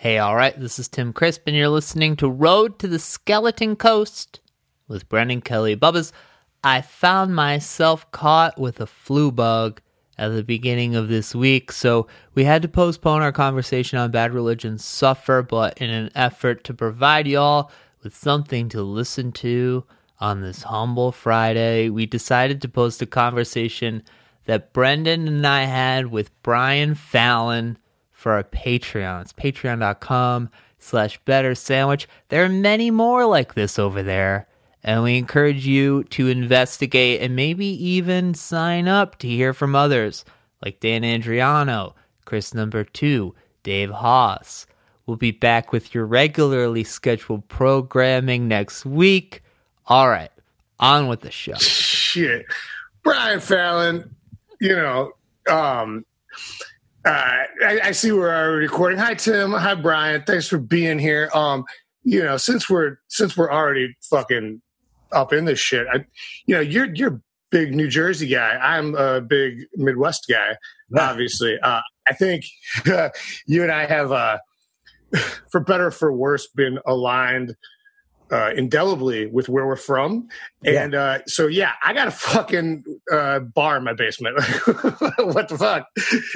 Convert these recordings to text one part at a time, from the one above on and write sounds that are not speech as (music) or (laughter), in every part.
Hey, all right, this is Tim Crisp, and you're listening to Road to the Skeleton Coast with Brendan Kelly. Bubbas, I found myself caught with a flu bug at the beginning of this week, so we had to postpone our conversation on Bad Religion Suffer, but in an effort to provide y'all with something to listen to on this humble Friday, we decided to post a conversation that Brendan and I had with Brian Fallon for our Patreon. It's patreon.com slash better sandwich. There are many more like this over there. And we encourage you to investigate and maybe even sign up to hear from others like Dan Andriano, Chris Number Two, Dave Hause. We'll be back with your regularly scheduled programming next week. All right, on with the show. Shit. Brian Fallon, you know, um, uh, I, I, see we're already recording. Hi, Tim. Hi, Brian. Thanks for being here. Um, you know, since we're since we're already fucking up in this shit, I, you know, you're you're big New Jersey guy. I'm a big Midwest guy. Yeah. Obviously, uh, I think uh, (laughs) you and I have, uh, (laughs) for better or for worse, been aligned uh, indelibly with where we're from. And yeah. uh, so, yeah, I got a fucking uh, bar in my basement. (laughs) what the fuck?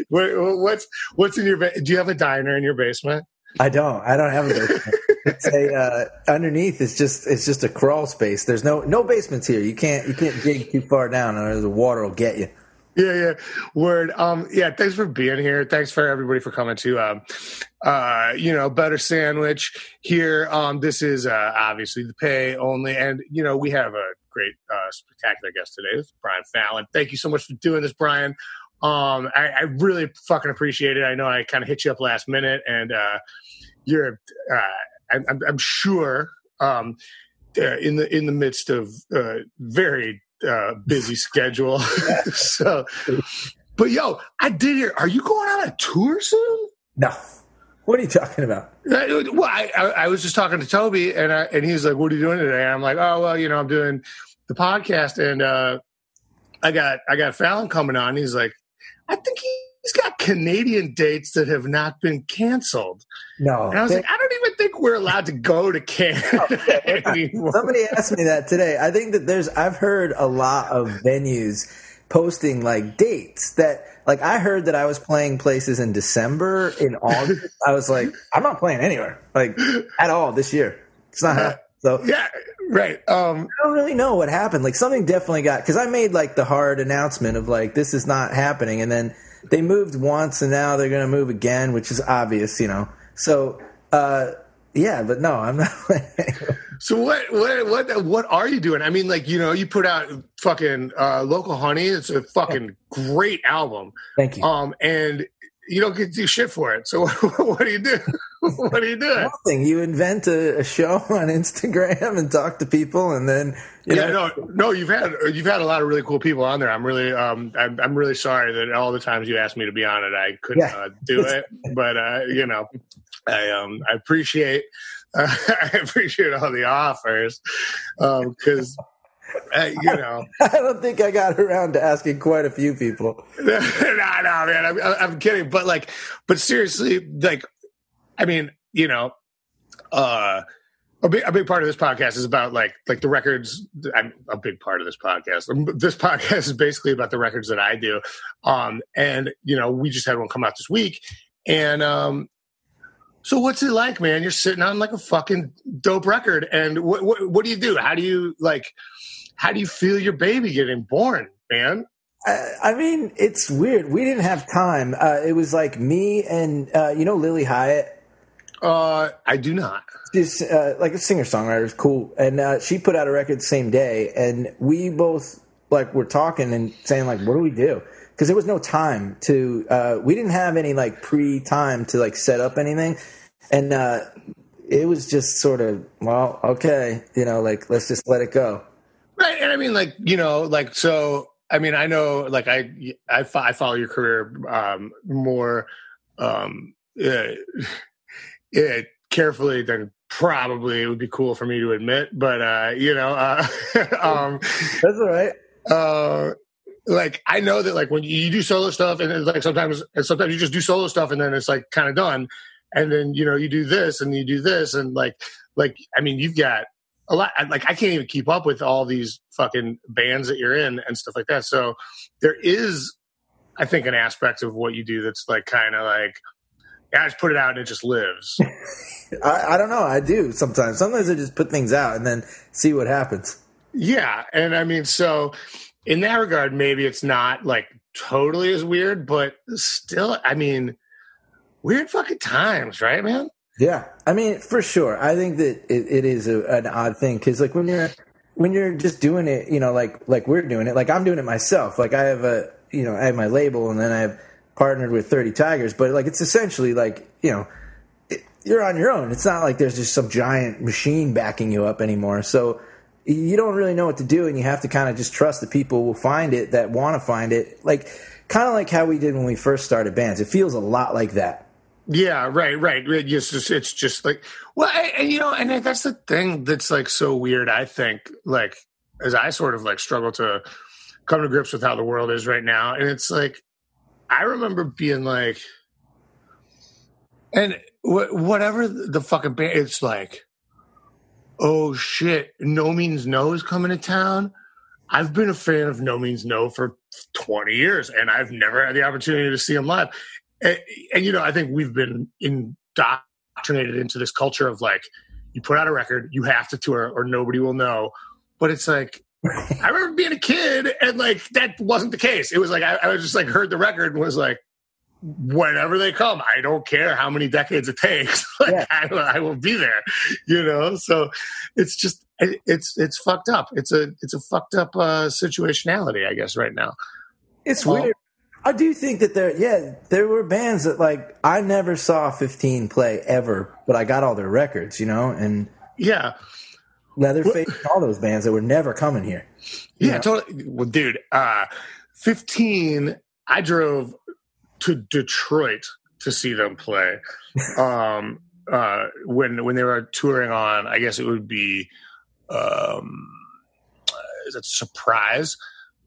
What, what's what's in your? Ba- Do you have a diner in your basement? I don't. I don't have a basement. it's a uh, underneath. It's just it's just a crawl space. There's no no basements here. You can't you can't dig too far down, or the water will get you. Yeah, yeah. Word. Um, yeah, thanks for being here. Thanks for everybody for coming to um uh, you know, better sandwich here. Um, this is uh obviously the pay only, and you know, we have a great uh spectacular guest today. This Brian Fallon. Thank you so much for doing this, Brian. Um, I, I really fucking appreciate it. I know I kind of hit you up last minute, and uh, you're, uh, I'm, I'm sure, um, uh, in the in the midst of uh, very uh, busy schedule. (laughs) so, but yo, I did hear. Are you going on a tour soon? No. What are you talking about? Uh, well, I, I, I was just talking to Toby, and I, and he's like, "What are you doing today?" And I'm like, "Oh, well, you know, I'm doing the podcast, and uh, I got I got Fallon coming on." He's like, "I think he's got Canadian dates that have not been canceled." No, and I was they, like, "I don't even think we're allowed to go to Canada (laughs) anymore." Somebody asked me that today. I think that there's I've heard a lot of venues posting like dates that like I heard that I was playing places in December, in August. I was like, I'm not playing anywhere, like at all this year. It's not happening. So yeah, right. Um, I don't really know what happened. Like something definitely got because I made like the hard announcement of like this is not happening, and then they moved once, and now they're going to move again, which is obvious, you know. So uh, yeah, but no, I'm not. (laughs) so what? What? What? What are you doing? I mean, like you know, you put out fucking uh, local honey. It's a fucking great album. Thank you. Um, and you don't get to do shit for it. So (laughs) what do you do? (laughs) what do you do? Nothing. You invent a, a, show (laughs) on Instagram and talk to people, and then yeah, know. no, no. You've had you've had a lot of really cool people on there. I'm really um I'm, I'm really sorry that all the times you asked me to be on it, I couldn't yeah. uh, do it. But uh, you know, I um I appreciate uh, I appreciate all the offers because. Um, uh, you know, (laughs) I don't think I got around to asking quite a few people. (laughs) no, no, man, I'm, I'm kidding. But like, but seriously, like, I mean, you know, uh, a big, a big part of this podcast is about like like the records. I'm a big part of this podcast. This (laughs) podcast is basically about the records that I do. Um, and you know, we just had one come out this week, and um, so what's it like, man? You're sitting on like a fucking dope record, and what what, what do you do? How do you like? How do you feel your baby getting born, man? I mean, it's weird. We didn't have time. Uh, it was like me and uh, you know Lilly Hiatt. Uh, I do not. She's uh, like a singer songwriter, is cool, and uh, she put out a record the same day, and we both like were talking and saying like, what do we do? because there was no time to uh, we didn't have any like pre time to like set up anything and uh, it was just sort of well okay you know like let's just let it go right and i mean like you know like so i mean i know like i i, I follow your career um, more um, (laughs) uh, carefully than probably it would be cool for me to admit but uh you know uh (laughs) um that's all right uh like I know that like when you do solo stuff and it's like sometimes and sometimes you just do solo stuff and then it's like kind of done. and then you know you do this and you do this and like like I mean you've got a lot like I can't even keep up with all these fucking bands that you're in and stuff like that. So there is I think an aspect of what you do that's like kind of like yeah, I just put it out and it just lives. (laughs) I, I don't know. I do sometimes. Sometimes I just put things out and then see what happens. Yeah, and I mean, so in that regard, maybe it's not like totally as weird, but still, I mean, weird fucking times, right, man? Yeah, I mean, for sure. I think that it, it is a, an odd thing because, like, when you're when you're just doing it, you know, like like we're doing it, like I'm doing it myself. Like I have a, you know, I have my label, and then I have partnered with 30 Tigers, but like it's essentially like, you know, it, you're on your own. It's not like there's just some giant machine backing you up anymore. So you don't really know what to do and you have to kind of just trust the people will find it that want to find it. Like kind of like how we did when we first started bands. It feels a lot like that. Yeah, right, right. It's just, it's just like, well, and you know, and that's the thing that's like so weird. I think, like, as I sort of like struggle to come to grips with how the world is right now, and it's like, I remember being like, and wh- whatever the fucking band, it's like, oh shit, No Means No is coming to town. I've been a fan of No Means No for 20 years, and I've never had the opportunity to see them live. And, and you know, I think we've been indoctrinated into this culture of like, you put out a record, you have to tour, or nobody will know. But it's like, I remember being a kid and like that wasn't the case. It was like I, I was just like heard the record and was like, whenever they come, I don't care how many decades it takes. (laughs) like yeah. I, I, will be there, you know. So it's just it, it's it's fucked up. It's a it's a fucked up uh, situationality, I guess, right now. It's um, weird. I do think that there, yeah, there were bands that like I never saw 15 play ever, but I got all their records, you know, and yeah, Leatherface, all those bands that were never coming here. Yeah, know? totally. Well, dude, uh, 15, I drove to Detroit to see them play. (laughs) um, uh, when when they were touring on, I guess it would be um, is it surprise?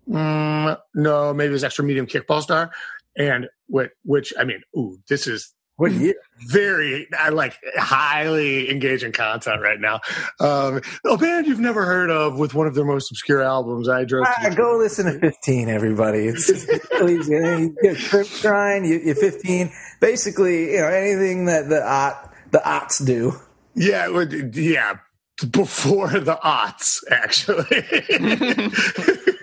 Mm, no, maybe it was extra medium kickball star, and what which I mean, ooh, this is what year? Very, I like highly engaging content right now. Um, a band you've never heard of with one of their most obscure albums. I drove. Ah, go listen to 15, everybody. It's really easy. You get Crimpshrine, you, you're 15. Basically, you know, anything that the Ott, the Otts do. Yeah, yeah. Before the Otts, actually. (laughs)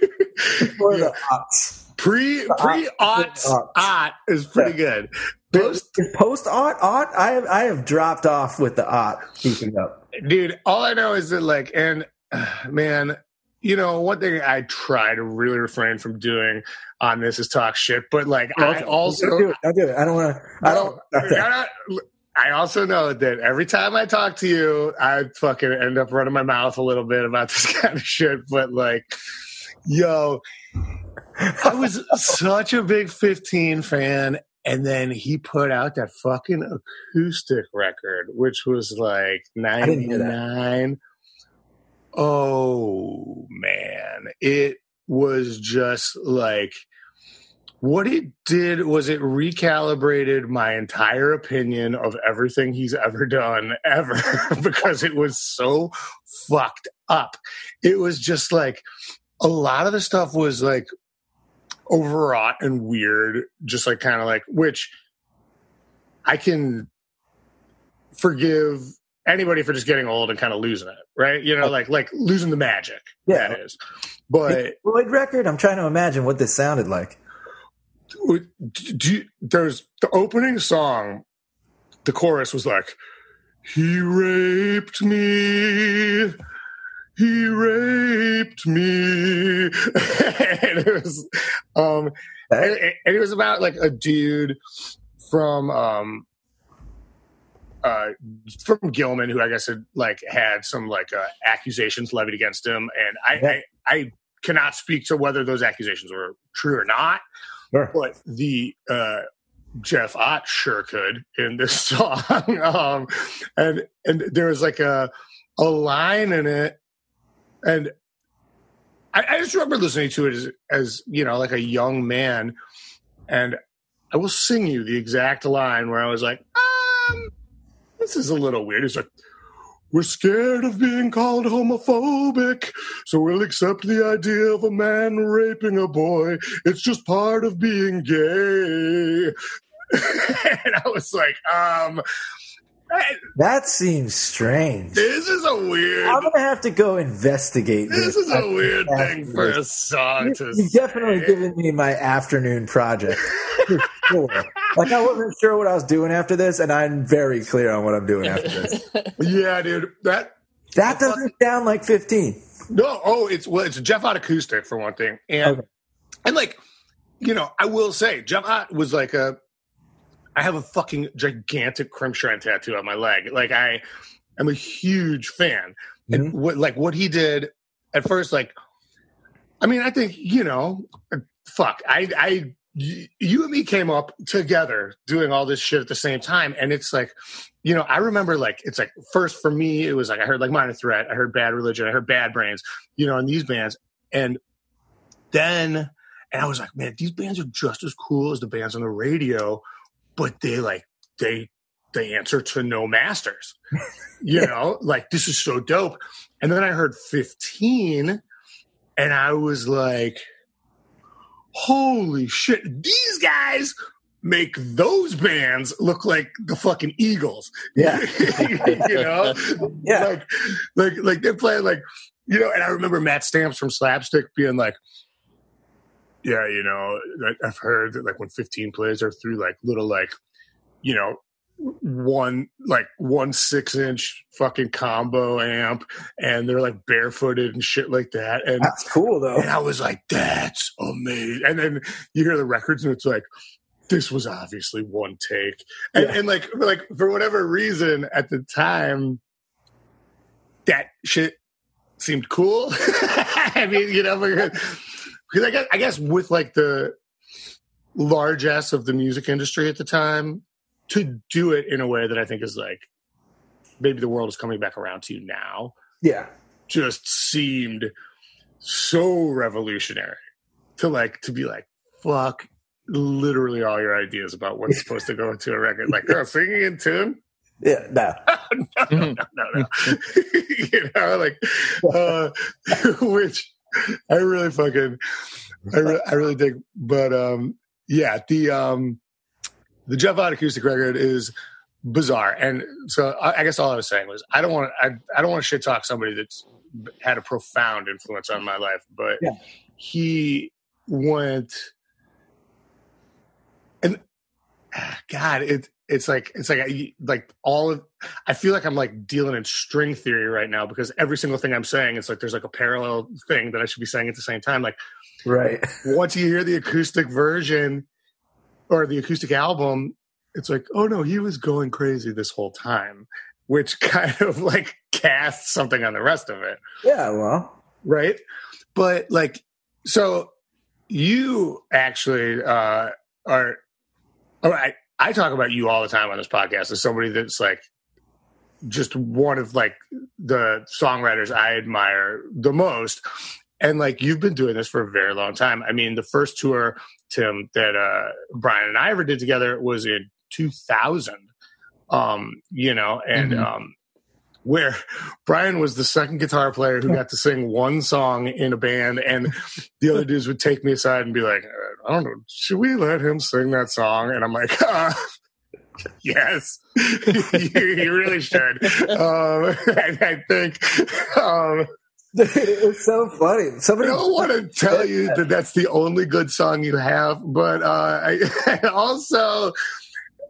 Before the Otts. Pre pre aught Ott is pretty yeah. good. Post post art art. I have I have dropped off with the. Keeping up, dude. All I know is that like, and uh, (sighs) man, you know, one thing I try to really refrain from doing on this is talk shit. But like, I also don't do it. Don't do it. I don't want to. I don't. Not, I also know that every time I talk to you, I fucking end up running my mouth a little bit about this (laughs) kind of shit. But like, yo, I was such a big 15 fan, and then he put out that fucking acoustic record, which was like 99. Oh, man. It was just like what it did was it recalibrated my entire opinion of everything he's ever done ever (laughs) because it was so fucked up. It was just like a lot of the stuff was like overwrought and weird, just like kind of like which I can forgive anybody for just getting old and kind of losing it, right? You know, like like losing the magic. Yeah, that is. But Floyd record, I'm trying to imagine what this sounded like. You, there's the opening song. The chorus was like, "He raped me." He raped me. (laughs) and it was, um, and, and, it was about like a dude from, um, uh, from Gilman, who I guess had like had some like uh, accusations levied against him, and I, yeah. I, I cannot speak to whether those accusations were true or not. Sure. But the uh, Jeff Ott sure could in this (laughs) song, um, and and there was like a a line in it and I, I just remember listening to it as, as, you know, like a young man. And I will sing you the exact line where I was like, um, this is a little weird. He's like, we're scared of being called homophobic, so we'll accept the idea of a man raping a boy. It's just part of being gay. (laughs) and I was like, um, that seems strange. This is a weird. I'm gonna have to go investigate. This, this is a weird thing for a song to. You've definitely given me my afternoon project. sure. Like I wasn't sure what I was doing after this, and I'm very clear on what I'm doing after this. (laughs) yeah, dude. That that doesn't sound like 15. No, oh, it's well, it's Jeff Ott acoustic for one thing, and okay. and like, you know, I will say Jeff Ott was like a I have a fucking gigantic Crimpshrine tattoo on my leg. Like I am a huge fan. Mm-hmm. And what like what he did at first, like I mean, I think, you know, fuck. I I you and me came up together doing all this shit at the same time. And it's like, you know, I remember like it's like first for me, it was like I heard like Minor Threat, I heard Bad Religion, I heard Bad Brains, you know, in these bands. And then and I was like, man, these bands are just as cool as the bands on the radio but they like they they answer to no masters. (laughs) you know, like this is so dope. And then I heard 15 and I was like, holy shit, these guys make those bands look like the fucking Eagles. Yeah. (laughs) you know? (laughs) Yeah. Like, like, like they're playing like, you know, and I remember Matt Stamps from Slapstick being like, yeah, you know, I've heard that like when 15 plays are through like little like, you know, one like one six inch fucking combo amp and they're like barefooted and shit like that. And that's cool though. And I was like, that's amazing. And then you hear the records and it's like, this was obviously one take. And, yeah. and like like for whatever reason at the time that shit seemed cool. (laughs) I mean, you know, because I guess I guess with like the largesse of the music industry at the time, to do it in a way that I think is like maybe the world is coming back around to you now. Yeah, just seemed so revolutionary to like to be like fuck literally all your ideas about what's supposed to go into a record. Like oh singing in tune? (laughs) Yeah (laughs) no no, no no no. (laughs) You know like uh which (laughs) I really fucking, I, re- I really dig. But um, yeah, the um, the Jeff Ott acoustic record is bizarre, and so I, I guess all I was saying was I don't want I I don't want to shit talk somebody that's had a profound influence on my life, but yeah. he went and God, it it's like it's like like all of I feel like I'm like dealing in string theory right now because every single thing I'm saying it's like there's like a parallel thing that I should be saying at the same time. Like, right. (laughs) Once you hear the acoustic version or the acoustic album, it's like, oh no, he was going crazy this whole time, which (laughs) kind of like casts something on the rest of it. Yeah, well, right. But like, so you actually uh, are. All right I talk about you all the time on this podcast as somebody that's like just one of like the songwriters I admire the most. And like you've been doing this for a very long time. I mean, the first tour, Tim, that uh, Brian and I ever did together was in 2000. Um, you know, and mm-hmm. um, where Brian was the second guitar player who got to sing one song in a band, and the other dudes would take me aside and be like, "I don't know, should we let him sing that song?" And I'm like, uh, (laughs) "Yes, (laughs) you, really should." Um, (laughs) I, I, think. Um, it was so funny. Somebody I don't want to tell you that that's the only good song you have, but uh, I, I also,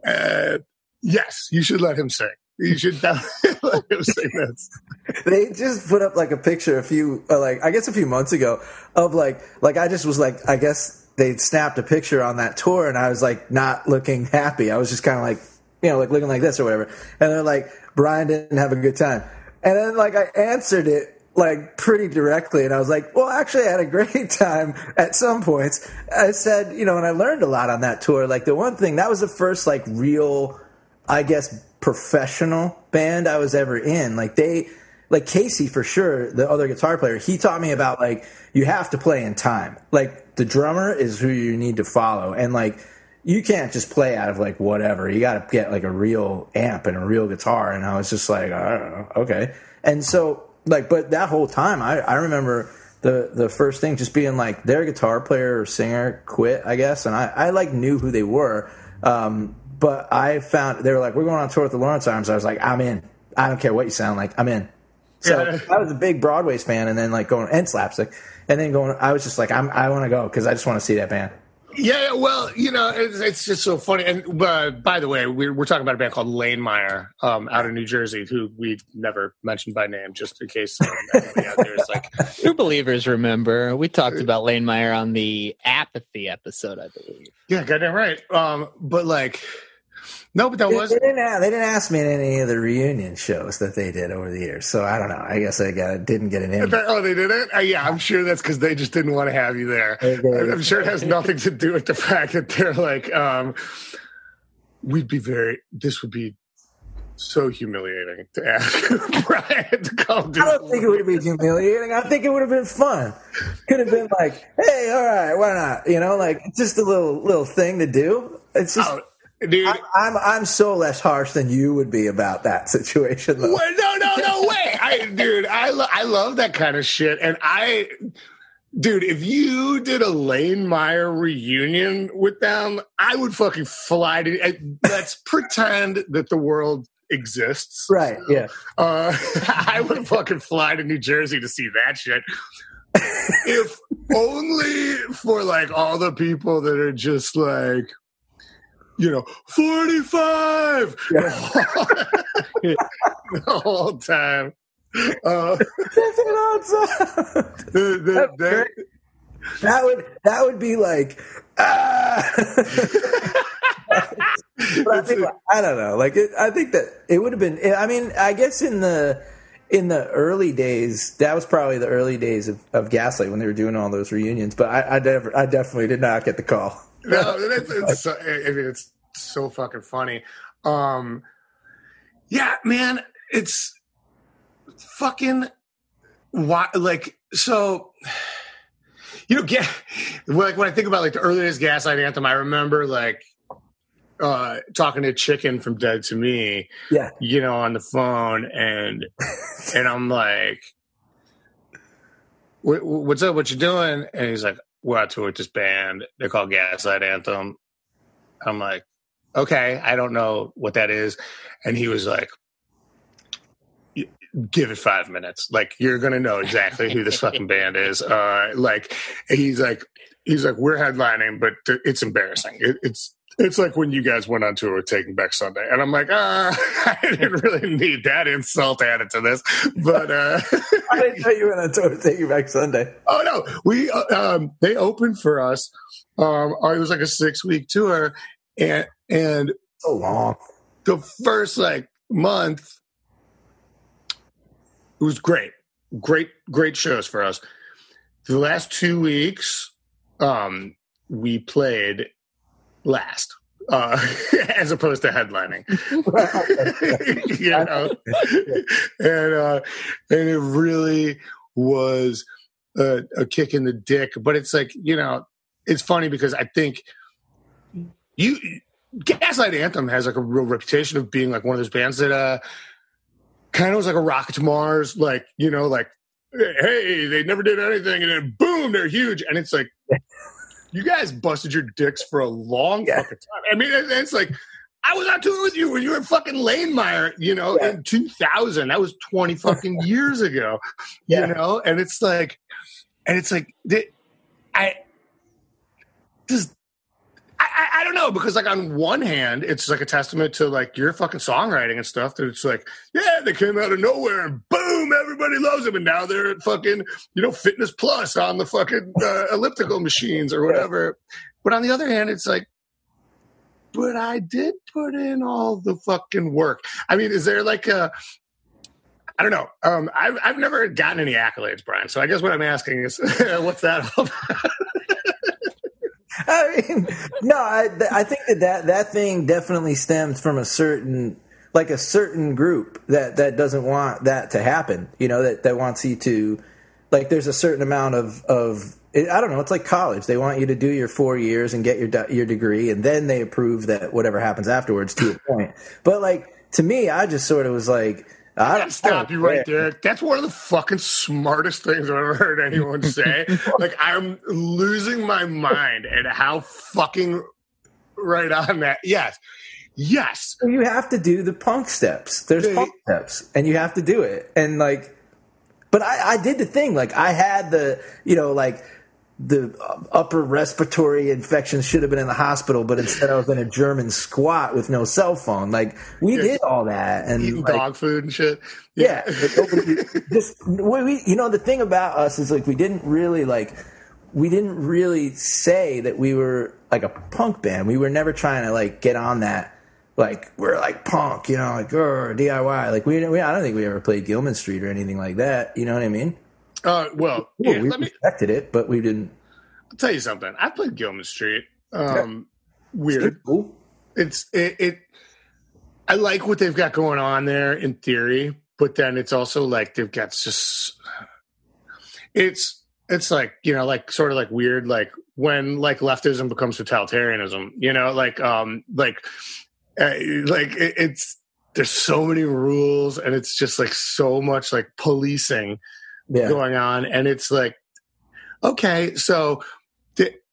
uh, yes, you should let him sing. You should definitely (laughs) They just put up like a picture a few, uh, like I guess a few months ago, of like, like I just was like, I guess they snapped a picture on that tour, and I was like not looking happy. I was just kind of like, you know, like looking like this or whatever. And they're like, Brian didn't have a good time, and then like I answered it like pretty directly and I was like, well, actually I had a (laughs) great time at some points. I said, you know, and I learned a lot on that tour. Like the one thing that was the first like real, I guess, professional band I was ever in. Like they, like Casey for sure, the other guitar player, he taught me about like you have to play in time. Like the drummer is who you need to follow, and like you can't just play out of like whatever. You got to get like a real amp and a real guitar. And I was just like, I don't know, okay. And so like, but that whole time, I I remember the the first thing just being like their guitar player or singer quit, I guess, and I I like knew who they were. Um, but I found they were like, we're going on tour with the Lawrence Arms. I was like, I'm in. I don't care what you sound like. I'm in. So Yeah. (laughs) I was a big Broadways fan, and then like going and slapstick, and then going. I was just like, I'm. I want to go because I just want to see that band. Yeah, well, you know, it's, it's just so funny. And uh, by the way, we're, we're talking about a band called Lane Meyer um, out of New Jersey, who we've never mentioned by name, just in case um, anybody out there is like, (laughs) True believers remember we talked about Lane Meyer on the apathy episode, I believe. yeah, goddamn right. Um, but like, no, but that They, was they didn't. Ask, they didn't ask me in any of the reunion shows that they did over the years. So I don't know. I guess I got didn't get an invite. Oh, they didn't? Uh, yeah, I'm sure that's because they just didn't want to have you there. I'm sure it has nothing to do with the fact that they're like, um, we'd be very, this would be so humiliating to ask (laughs) Brian to come do. I don't think it would have been humiliating. I think it would have been fun. Could have been like, hey, all right, why not? You know, like just a little little thing to do. It's just. Oh, dude. I'm, I'm I'm so less harsh than you would be about that situation. Though. Well, no, no, no way, I, dude. I lo- I love that kind of shit, and I, dude, if you did a Lane Meyer reunion with them, I would fucking fly to. I- Let's (laughs) pretend that the world exists, Right? Yeah. Uh, (laughs) I would fucking fly to New Jersey to see that shit. if only for like all the people that are just like, you know, 45 the whole (laughs) time. Uh, the, the, the, that would that would be like. Ah. (laughs) I, think, I don't know. Like it, I think that it would have been. I mean, I guess in the in the early days, that was probably the early days of, of Gaslight when they were doing all those reunions. But I, I, never, I definitely did not get the call. No, (laughs) it's, it's so, I mean, it's so fucking funny. Um, yeah, man, it's fucking why, like, so, (sighs) you know, get, like, when I think about, like, the earliest Gaslight Anthem, I remember, like, uh, talking to Chicken from Dead to Me, Yeah. you know, on the phone, and, (laughs) and I'm like, what's up? What you doing? And he's like, we're out tour with this band. They're called Gaslight Anthem. I'm like, okay, I don't know what that is. And he was like, give it five minutes. Like, you're going to know exactly who this fucking band is. Uh, like, he's like, he's like, we're headlining, but it's embarrassing. It, it's, it's like when you guys went on tour with Taking Back Sunday. And I'm like, ah, (laughs) I didn't really need that insult added to this. But, uh, (laughs) I didn't know you were on tour with Taking Back Sunday. Oh no, we uh, um, they opened for us. Um, it was like a six week tour, and and So long. the first like month, it was great, great, great shows for us. The last two weeks, um, we played last. Uh, (laughs) as opposed to headlining, (laughs) you know, and uh, and it really was a, a kick in the dick. But it's like you know, it's funny because I think you Gaslight Anthem has like a real reputation of being like one of those bands that uh kind of was like a rocket to Mars, like you know, like hey, they never did anything, and then boom, they're huge, and it's like. You guys busted your dicks for a long Yeah. fucking time. I mean, it's like I was on tour with you when you were fucking Lane Meyer, you know, Yeah. in 2000. That was 20 fucking (laughs) years ago, Yeah. you know? And it's like, and it's like, I just, I, I, don't know, because like on one hand, it's like a testament to like your fucking songwriting and stuff that it's like, yeah, they came out of nowhere and boom, everybody loves them. And now they're at fucking, you know, Fitness Plus on the fucking uh, elliptical machines or whatever. But on the other hand, it's like, but I did put in all the fucking work. I mean, is there like a, I don't know. Um, I've I've never gotten any accolades, Brian. So I guess what I'm asking is, (laughs) what's that all about? (laughs) I mean, no, I, I think that, that that thing definitely stems from a certain, like a certain group that, that doesn't want that to happen. You know, that, that wants you to, like, there's a certain amount of, of I don't know. It's like college. They want you to do your four years and get your your degree, and then they approve that whatever happens afterwards to a point. But like to me, I just sort of was like, I gotta stop you right there. That's one of the fucking smartest things I've ever heard anyone (laughs) say. like I'm losing my mind at how fucking right on that. Yes. Yes. You have to do the punk steps. There's punk steps, and you have to do it. And like, but I, I did the thing. Like I had the, you know, like the uh, upper respiratory infection should have been in the hospital, but instead I was in a German squat with no cell phone. Like we yeah. did all that and eating like, dog food and shit. Yeah, yeah (laughs) just we, you know, the thing about us is like we didn't really like we didn't really say that we were like a punk band. We were never trying to like get on that. Like we're like punk, you know, like or DIY. Like we, we, I don't think we ever played Gilman Street or anything like that. You know what I mean? Uh, well, yeah, we respected me, it, but we didn't. I'll tell you something. I played Gilman Street. Um, yeah. Weird. Cool. It's it, it. I like what they've got going on there in theory, but then it's also like they've got just. It's it's like you know like sort of like weird like when like leftism becomes totalitarianism you know like um like uh, like it, it's there's so many rules and it's just like so much like policing yeah. going on, and it's like, okay, so.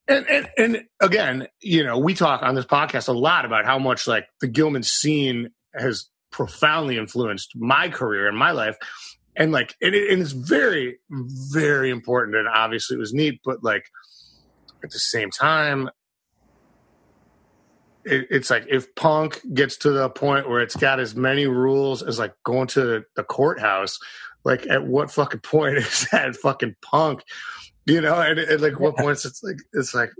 and, and and again, you know, we talk on this podcast a lot about how much like the Gilman scene has profoundly influenced my career and my life and like and, it, and, it's very very important and obviously it was neat but like at the same time it, it's like if punk gets to the point where it's got as many rules as like going to the courthouse like at what fucking point (laughs) is that fucking punk? You know and, and like what points it's like it's like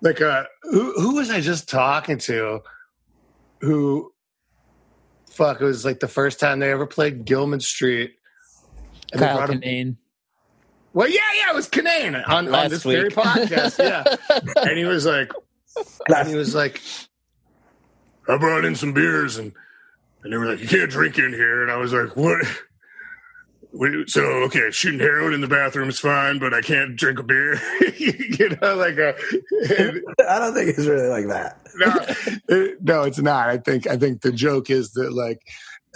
like uh who who was i just talking to who fuck it was like the first time they ever played gilman street? And Kyle Kinane. well yeah yeah it was Kinane on, on this week. very podcast yeah. (laughs) And he was like and he was like i brought in some beers and and they were like you can't drink in here and i was like what so okay, shooting heroin in the bathroom is fine, but I can't drink a beer. (laughs) you know, like a, I don't think it's really like that. no, (laughs) no, it's not. I think I think the joke is that like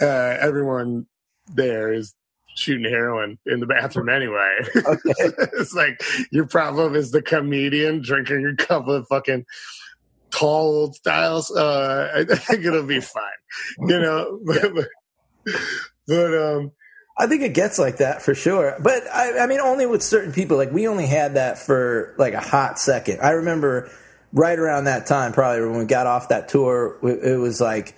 uh, everyone there is shooting heroin in the bathroom anyway. Okay. (laughs) it's like your problem is the comedian drinking a couple of fucking tall old styles. Uh, I think it'll be fine, you know. but, but, but um I think it gets like that for sure. But I, I, mean, only with certain people. Like we only had that for like a hot second. I remember right around that time, probably when we got off that tour, it was like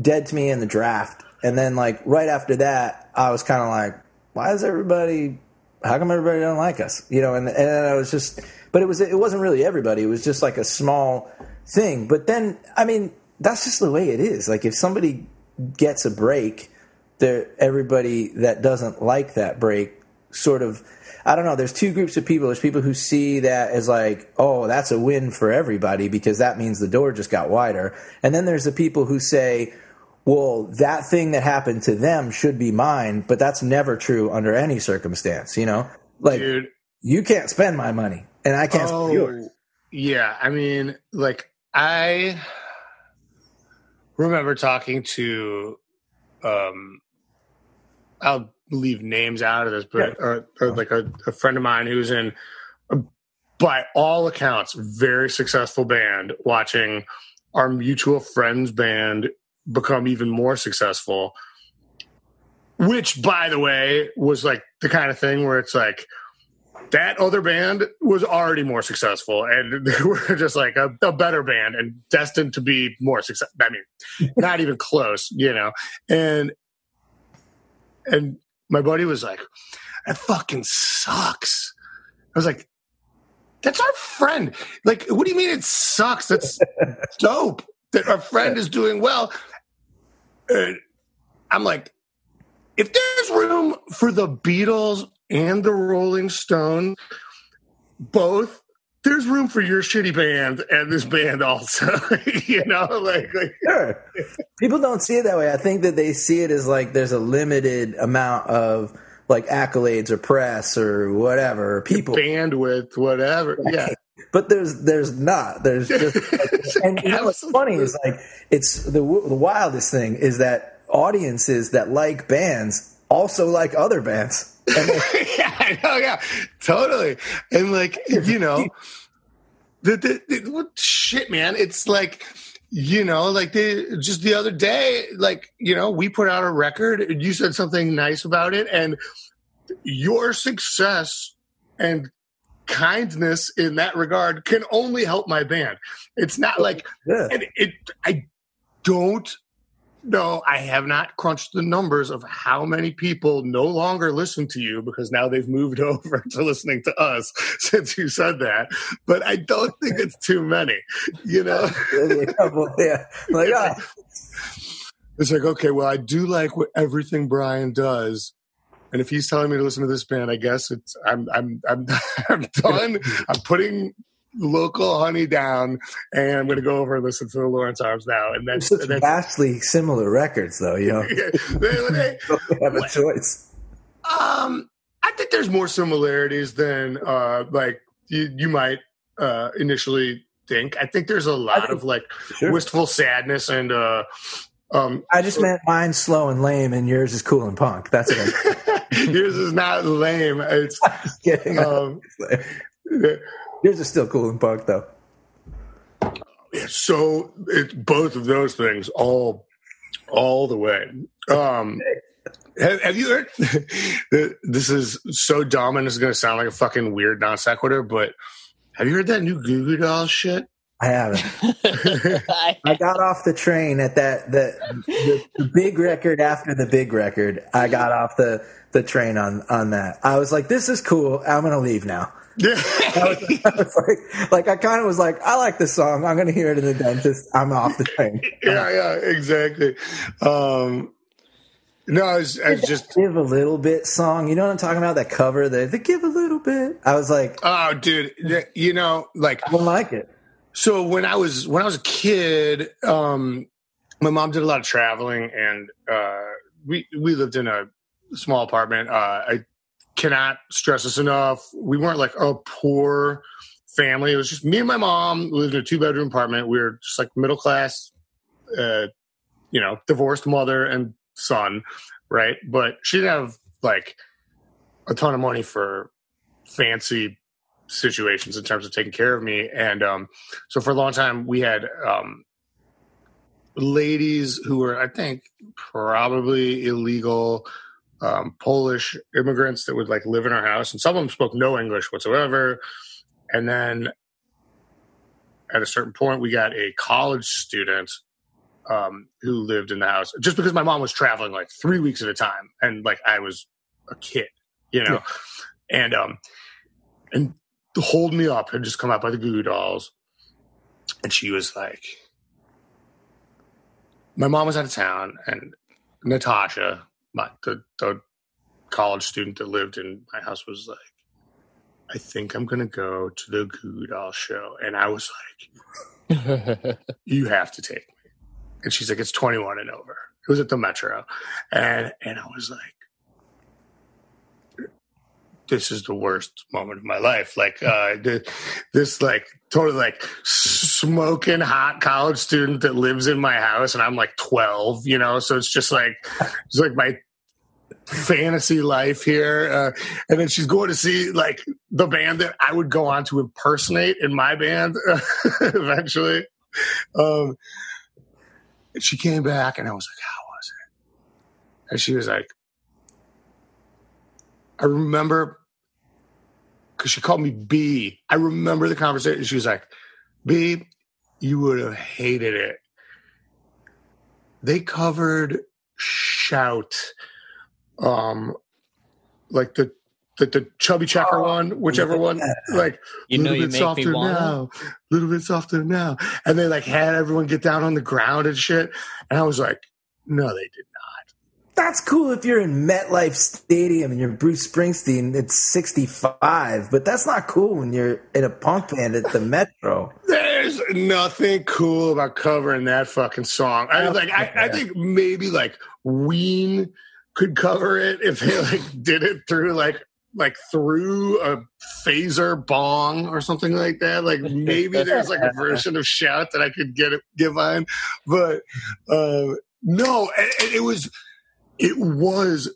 dead to me in the draft. And then like right after that, I was kind of like, why is everybody? How come everybody don't like us? You know, and and I was just, but it was it wasn't really everybody. It was just like a small thing. But then, I mean, that's just the way it is. Like if somebody gets a break there everybody that doesn't like that break sort of I don't know. There's two groups of people. There's people who see that as like, oh, that's a win for everybody because that means the door just got wider. And then there's the people who say, well, that thing that happened to them should be mine, but that's never true under any circumstance. You know, like Dude. you can't spend my money and I can't oh, spend yours. Yeah, I mean, like I remember talking to um I'll leave names out of this, but yeah. or, or like a, a, friend of mine who's in, by all accounts, very successful band. Watching our mutual friends band become even more successful, which, by the way, was like the kind of thing where it's like that other band was already more successful and (laughs) they were just like a, a, better band and destined to be more successful. I mean, not even close, you know. And and my buddy was like, that fucking sucks. I was like, that's our friend. Like, what do you mean it sucks? That's (laughs) dope that our friend is doing well. And I'm like, if there's room for the Beatles and the Rolling Stones, both there's room for your shitty band and this band also. (laughs) you know, like, like sure. people don't see it that way. I think that they see it as like there's a limited amount of like accolades or press or whatever people bandwidth, whatever. Yeah. but there's there's not there's just (laughs) and you know what's funny is like it's the the wildest thing is that audiences that like bands also like other bands and (laughs) like, yeah, I (laughs) know, oh, yeah, totally. And like, you know, the, the, the what shit, man. It's like, you know, like the just the other day, like, you know, we put out a record. You said something nice about it, and your success and kindness in that regard can only help my band. It's not like, yeah. and it, I don't no, I have not crunched the numbers of how many people no longer listen to you because now they've moved (laughs) over to listening to us (laughs) since you said that. But I don't think it's too many, you know? (laughs) yeah. Like, ah. It's like, okay, well, I do like what everything Brian does. And if he's telling me to listen to this band, I guess it's I'm I'm I'm I'm done. I'm putting local honey down, and I'm going to go over and listen to the Lawrence Arms now. And that's, such that's vastly similar records, though. You know, (laughs) they, they, (laughs) have a choice. um, I think there's more similarities than uh, like you, you might uh, initially think. I think there's a lot think- of like Sure. wistful sadness and uh, um, I just meant mine's slow and lame, and yours is cool and punk. That's it. (laughs) Yours is not lame. It's just kidding. um, yours is still cool and punk, though. so it's both of those things all all the way um have, have you heard (laughs) this is so dumb and it's going to sound like a fucking weird non sequitur but have you heard that new Goo Goo Dolls shit I haven't. I, (laughs) I got off the train at that the, the the big record after the big record. I got off the the train on on that. I was like, "This is cool. I'm gonna leave now." Yeah I was, I was like, like I kind of was like, "I like this song. I'm gonna hear it in the dentist. I'm off the train." (laughs) yeah yeah exactly um no I it's just give a little bit song. You know what I'm talking about? That cover, the, the give a little bit. I was like, oh dude you know like I don't like it. So when I was when I was a kid, um, my mom did a lot of traveling, and uh, we we lived in a small apartment. Uh, I cannot stress this enough. We weren't like a poor family. It was just me and my mom. Lived in a two bedroom apartment. We were just like middle class, uh, you know, divorced mother and son, right? But she didn't have like a ton of money for fancy situations in terms of taking care of me and um so for a long time we had um ladies who were i think probably illegal um polish immigrants that would like live in our house and some of them spoke no english whatsoever. And then at a certain point we got a college student um who lived in the house just because my mom was traveling like three weeks at a time and like i was a kid you know? And um and hold me up had just come out by the Goo Goo Dolls, and she was like, my mom was out of town, and Natasha, my the, the college student that lived in my house, was like, I think I'm gonna go to the Goo show, and I was like, (laughs) you have to take me, and she's like, it's 21 and over. It was at the Metro, and and I was like this is the worst moment of my life. Like, uh, this like totally like smoking hot college student that lives in my house and I'm like 12, you know? So it's just like, it's like my fantasy life here. Uh, and then she's going to see like the band that I would go on to impersonate in my band (laughs) eventually. Um, and she came back and I was like, how was it? And she was like, I remember because she called me B. I remember the conversation. She was like, B, you would have hated it. They covered Shout, um, like the the, the chubby checker one, whichever one, like You know little you bit softer me want. now, little bit softer now, and they like had everyone get down on the ground and shit. And I was like, no, they did That's cool if you're in MetLife Stadium and you're Bruce Springsteen. It's 65, but that's not cool when you're in a punk band at the Metro. There's nothing cool about covering that fucking song. I like. I, I think maybe like Ween could cover it if they like did it through like like through a phaser bong or something like that. Like maybe there's like a (laughs) version of shout that I could get it give on, but uh, no, it, it was it was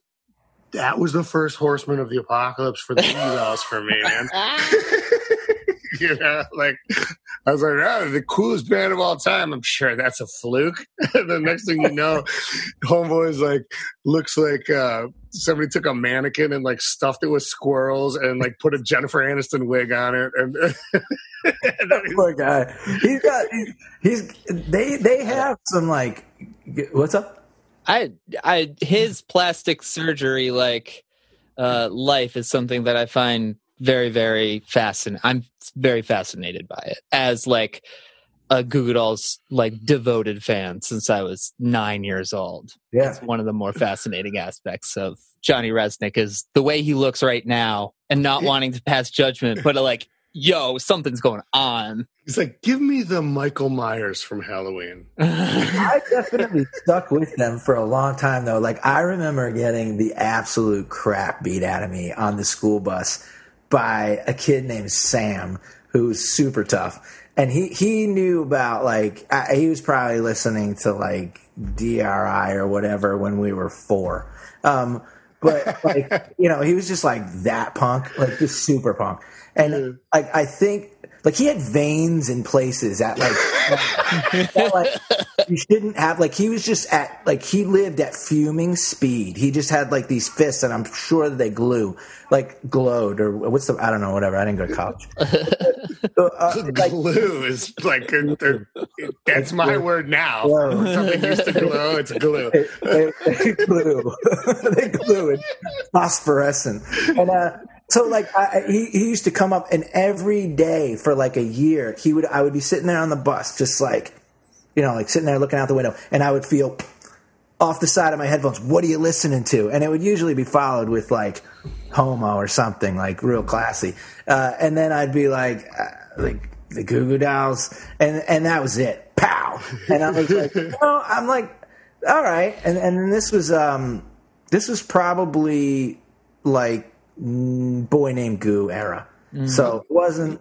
that was the first horseman of the apocalypse for the Eagles for me, man. (laughs) (laughs) you know, like I was like, oh, the coolest band of all time. I'm sure that's a fluke. (laughs) the next thing you know, homeboy's like looks like uh, somebody took a mannequin and like stuffed it with squirrels and like put a Jennifer Aniston wig on it. And, and poor guy, he's got he's, he's they they have some like what's up. I, I, his plastic surgery like uh, life is something that I find very, very fascinating. I'm very fascinated by it as like a Goo Goo Dolls like devoted fan since I was nine years old. Yeah, it's one of the more fascinating aspects of Johnny Rzeznik is the way he looks right now and not (laughs) wanting to pass judgment, but like yo, something's going on. He's like, give me the Michael Myers from Halloween. (laughs) I definitely stuck with them for a long time, though. Like, I remember getting the absolute crap beat out of me on the school bus by a kid named Sam, who was super tough. And he, he knew about, like, I, he was probably listening to, like, DRI or whatever when we were four. Um, but, (laughs) like, you know, he was just like that punk, like, just super punk. And yeah. like I think like he had veins in places at like, that, like you shouldn't have like he was just at like he lived at fuming speed. He just had like these fists and I'm sure that they glue like glowed or what's the I don't know whatever. I didn't go to college. (laughs) so, uh, like, glue is like a, a, that's my word now. Something used to glow. It's glue. they, they glue. they glue (laughs) it phosphorescent and uh so like I, he, he used to come up and every day for like a year he would I would be sitting there on the bus just like you know like sitting there looking out the window and I would feel off the side of my headphones. What are you listening to? And it would usually be followed with like homo or something like real classy. Uh, and then I'd be like uh, like the Goo Goo Dolls and and that was it. Pow! And I was like (laughs) I'm like all right. And and this was um this was probably like boy named Goo era. Mm-hmm. So it wasn't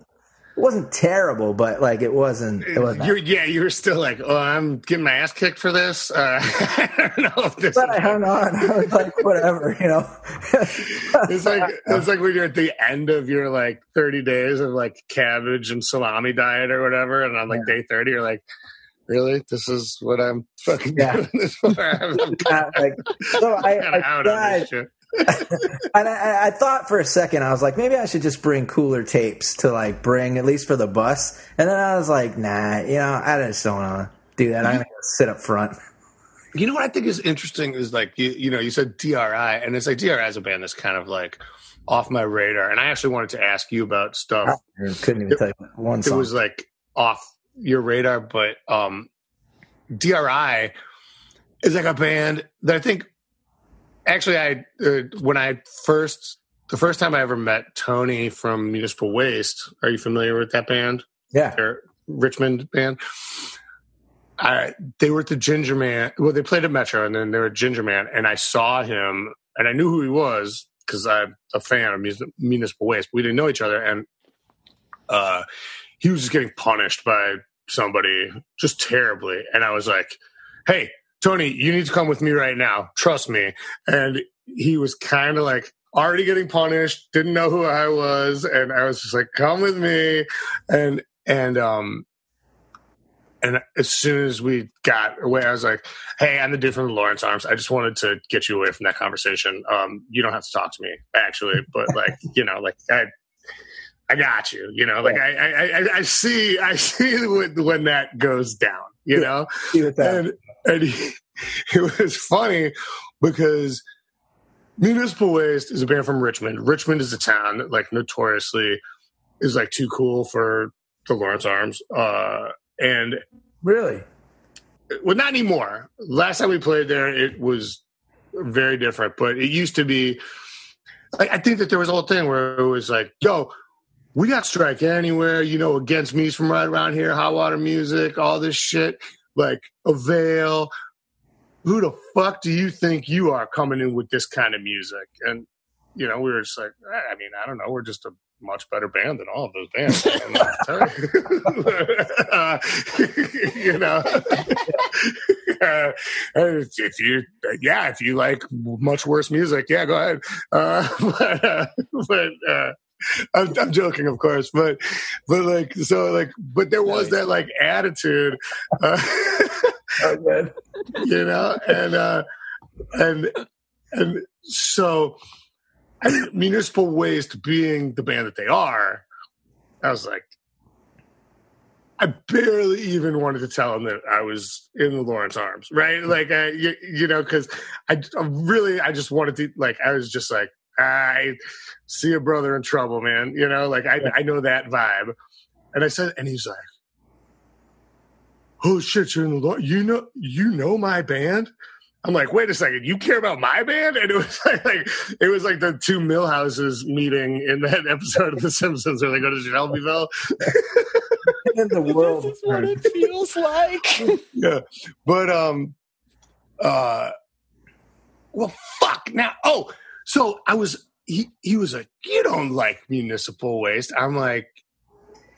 it wasn't terrible, but like it wasn't. It wasn't You're, yeah, you were still like, oh, I'm getting my ass kicked for this. Uh, (laughs) I don't know if this. But I hung on. I was like, (laughs) whatever, you know. it's like it's like when you're at the end of your like 30 days of like cabbage and salami diet or whatever, and on like yeah. day 30, you're like. Really, this is what I'm fucking yeah. doing this for. (laughs) I'm, I'm like, so I, I tried, and I, I, thought for a second, I was like, maybe I should just bring cooler tapes to like bring at least for the bus. And then I was like, nah, you know, I just don't want to do that. I'm gonna sit up front. You know what I think is interesting is like you, you know you said DRI, and it's like DRI is a band that's kind of like off my radar. And I actually wanted to ask you about stuff. I couldn't even it, tell you one. Song. It was like off your radar, but um, DRI is like a band that I think actually, I uh, when I first the first time I ever met Tony from Municipal Waste. Are you familiar with that band? Yeah, Their Richmond band. I, they were at the Ginger Man. Well, they played at Metro, and then they were at Ginger Man, and I saw him, and I knew who he was because I'm a fan of Municipal Waste. We didn't know each other, and uh, he was just getting punished by somebody just terribly, and I was like, "Hey, Tony, you need to come with me right now. Trust me. And he was kind of like already getting punished, didn't know who I was. And I was just like, come with me. And, and, um, and as soon as we got away, I was like, "Hey, I'm the dude from Lawrence Arms. I just wanted to get you away from that conversation. Um, you don't have to talk to me, actually, but like, (laughs) you know, like I, I got you. You know, like I, I, I, I see, I see (laughs) when, when that goes down. You know, and and he, (laughs) it was funny because Municipal Waste is a band from Richmond. Richmond is a town that, like, notoriously is like too cool for the Lawrence Arms. Uh, and really, well, not anymore. Last time we played there, it was very different. But it used to be. Like, I think that there was a whole thing where it was like, "Yo, we got strike anywhere, you know, against me's from right around here, hot water music, all this shit." Like Avail, who the fuck do you think you are coming in with this kind of music? And you know, we were just like, I mean, I don't know, we're just a much better band than all of those bands. uh, (laughs) you know, (laughs) uh, if you, yeah, if you like much worse music, yeah, go ahead. Uh, (laughs) but, uh, but uh, (laughs) I'm, I'm, joking, of course, but but like so, like, but there was that like attitude, uh, (laughs) oh, (laughs) you know, and uh, and and so Municipal Waste being the band that they are, I was like, I barely even wanted to tell him that I was in the Lawrence Arms, right? Like, I, you, you know, because I, I, really, I just wanted to, like, I was just like, I see a brother in trouble, man. You know, like, I, I know that vibe. And I said, and he's like, oh shit, you're in the Lawrence, you know, you know my band? I'm like, wait a second, you care about my band? And it was (laughs) like, like it was like the two Milhouses meeting in that (laughs) episode of The Simpsons where they go to Shelbyville. (laughs) in the world, this is what it feels like. yeah, but um, uh, well, fuck now. Oh, so I was he he was like, you don't like municipal waste. I'm like,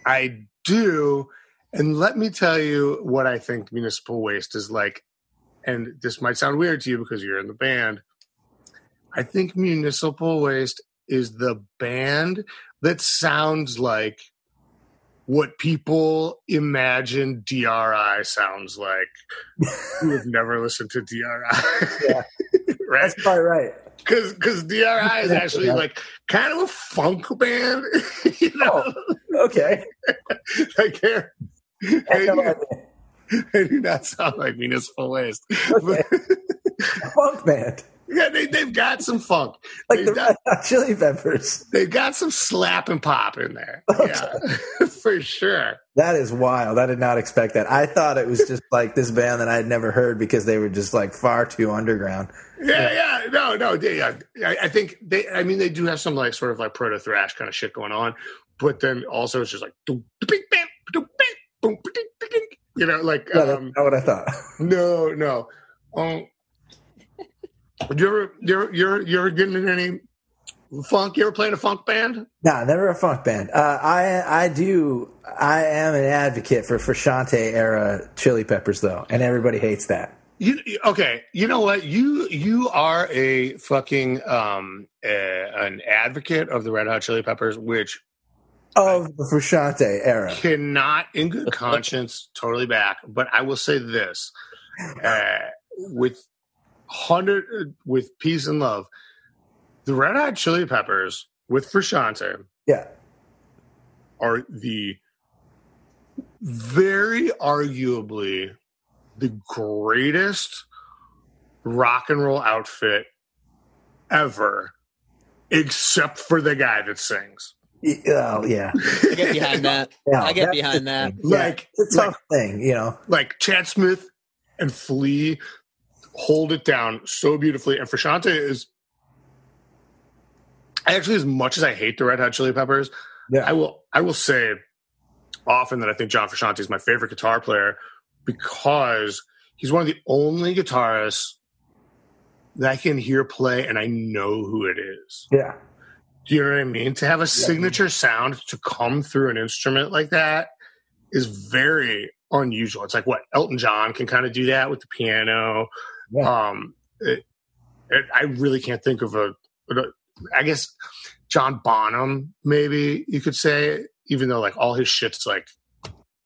I do. And let me tell you what I think municipal waste is like and this might sound weird to you because you're in the band. I think Municipal Waste is the band that sounds like what people imagine DRI sounds like (laughs) who have never listened to DRI. Yeah. (laughs) right? That's probably right. Because because DRI is actually yeah. like kind of a funk band. (laughs) you know? Oh, okay. (laughs) like here. (laughs) they do not sound like municipal waste. Okay. funk band. Yeah, they, they've got some funk. Like they've the got, (laughs) Chili Peppers. They've got some slap and pop in there. Okay. Yeah, (laughs) for sure. That is wild. I did not expect that. I thought it was just like this band that I had never heard because they were just like far too underground. Yeah, yeah, no, no, they, yeah. I, I think they. I mean, they do have some like sort of like proto thrash kind of shit going on, but then also it's just like you know, like no, um, not what I thought. No, no. Um, you ever, you ever, you're you're getting in any funk? You ever playing a funk band? No, never a funk band. Uh, I, I do. I am an advocate for Frusciante era Chili Peppers, though, and everybody hates that. You okay? You know what? You you are a fucking um an advocate of the Red Hot Chili Peppers, which of the Frusciante era. Cannot, in good conscience, totally back. But I will say this: uh, with hundred, uh, with peace and love, the Red Hot Chili Peppers with Frusciante, yeah, are the very arguably the greatest rock and roll outfit ever, except for the guy that sings. Oh yeah, I get behind that. (laughs) Yeah, I get behind that. Like it's a tough like, thing, you know. Like Chad Smith and Flea hold it down so beautifully, and Frusciante is actually as much as I hate the Red Hot Chili Peppers, yeah. I will I will say often that I think John Frusciante is my favorite guitar player because he's one of the only guitarists that I can hear play and I know who it is. Yeah. Do you know what I mean? To have a signature sound to come through an instrument like that is very unusual. It's like what Elton John can kind of do that with the piano. Yeah. Um, it, it, I really can't think of a, a. I guess John Bonham, maybe you could say, even though like all his shit's like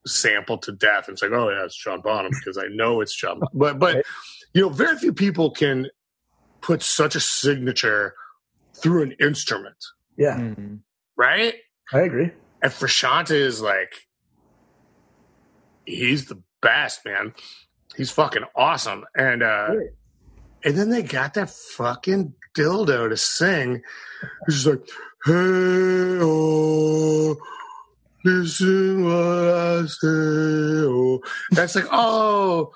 sampled to death. And it's like, oh yeah, it's John Bonham (laughs) because I know it's John. But but you know, very few people can put such a signature through an instrument. Yeah. Mm-hmm. Right? I agree. And Frusciante is like, he's the best, man. He's fucking awesome. And uh and then they got that fucking dildo to sing. He's just like, hey oh listen what I say. Oh. That's like, (laughs) oh,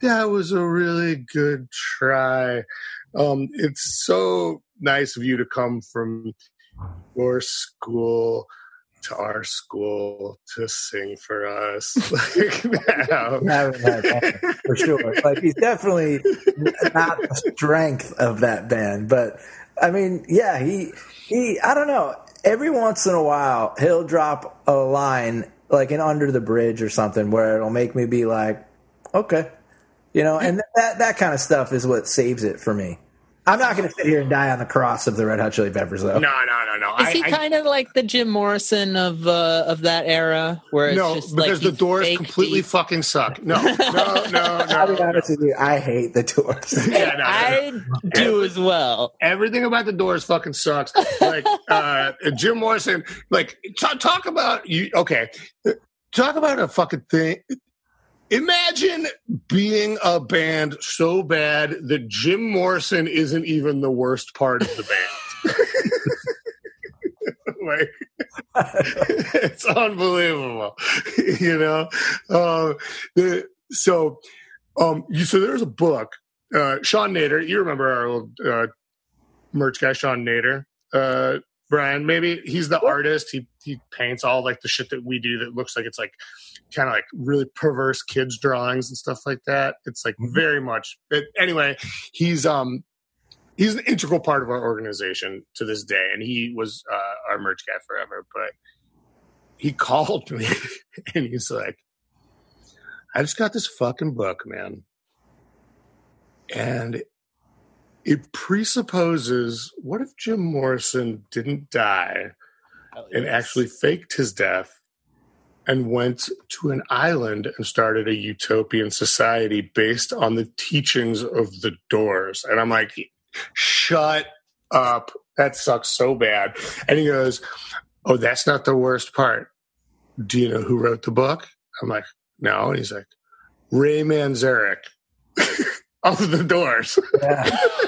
that was a really good try. Um, it's so nice of you to come from your school to our school to sing for us. (laughs) like, (laughs) now. For sure. Like he's definitely not the strength of that band, but I mean, yeah, he he. I don't know. Every once in a while, he'll drop a line like an under the bridge or something where it'll make me be like, okay, you know, and that that kind of stuff is what saves it for me. I'm not going to sit here and die on the cross of the Red Hot Chili Peppers, though. No, no, no, no. Is he I- I- kind of like the Jim Morrison of uh, of that era, where it's no, just because like the doors completely deep- fucking suck. (laughs) No, no, no, no. I'll be no. honest with you, I hate the Doors. (laughs) Yeah, no, no, no. I do as well. Everything about the doors fucking sucks. Like uh, Jim Morrison, like talk, talk about you. Okay, talk about a fucking thing. Imagine being a band so bad that Jim Morrison isn't even the worst part of the band. (laughs) like (laughs) it's unbelievable, (laughs) you know. Uh, the, so, um, you, so there's a book. Uh, Sean Nader, you remember our old uh, merch guy, Sean Nader, uh, Brian. Maybe he's the artist. He he paints all like the shit that we do that looks like it's like kind of like really perverse kids drawings and stuff like that. It's like very much. But anyway, he's um he's an integral part of our organization to this day, and he was uh, our merch guy forever. But he (laughs) called me (laughs) and he's like, "I just got this fucking book, man." And it presupposes what if Jim Morrison didn't die and actually faked his death and went to an island and started a utopian society based on the teachings of the doors. And I'm like, shut up. That sucks so bad. And he goes, Oh, that's not the worst part. Do you know who wrote the book? I'm like, No. And he's like, Ray Manzarek (laughs) of the doors. Yeah. (laughs)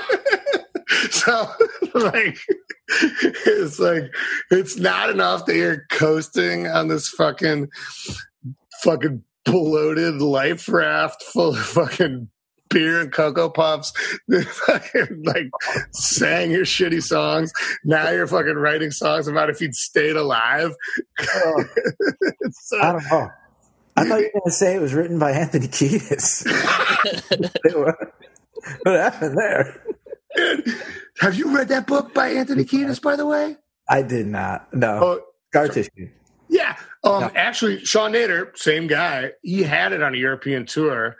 (laughs) so like it's like it's not enough that you're coasting on this fucking fucking bloated life raft full of fucking beer and cocoa puffs (laughs) fucking like sang your shitty songs now you're fucking writing songs about if you'd stayed alive Oh, (laughs) It's I don't know. I thought you were going to say it was written by Anthony Kiedis. what happened there? Have you read that book by anthony kiedis by the way I did not. No. oh Scar tissue. Yeah. Um, No. Actually, Sean Nader, same guy, he had it on a European tour.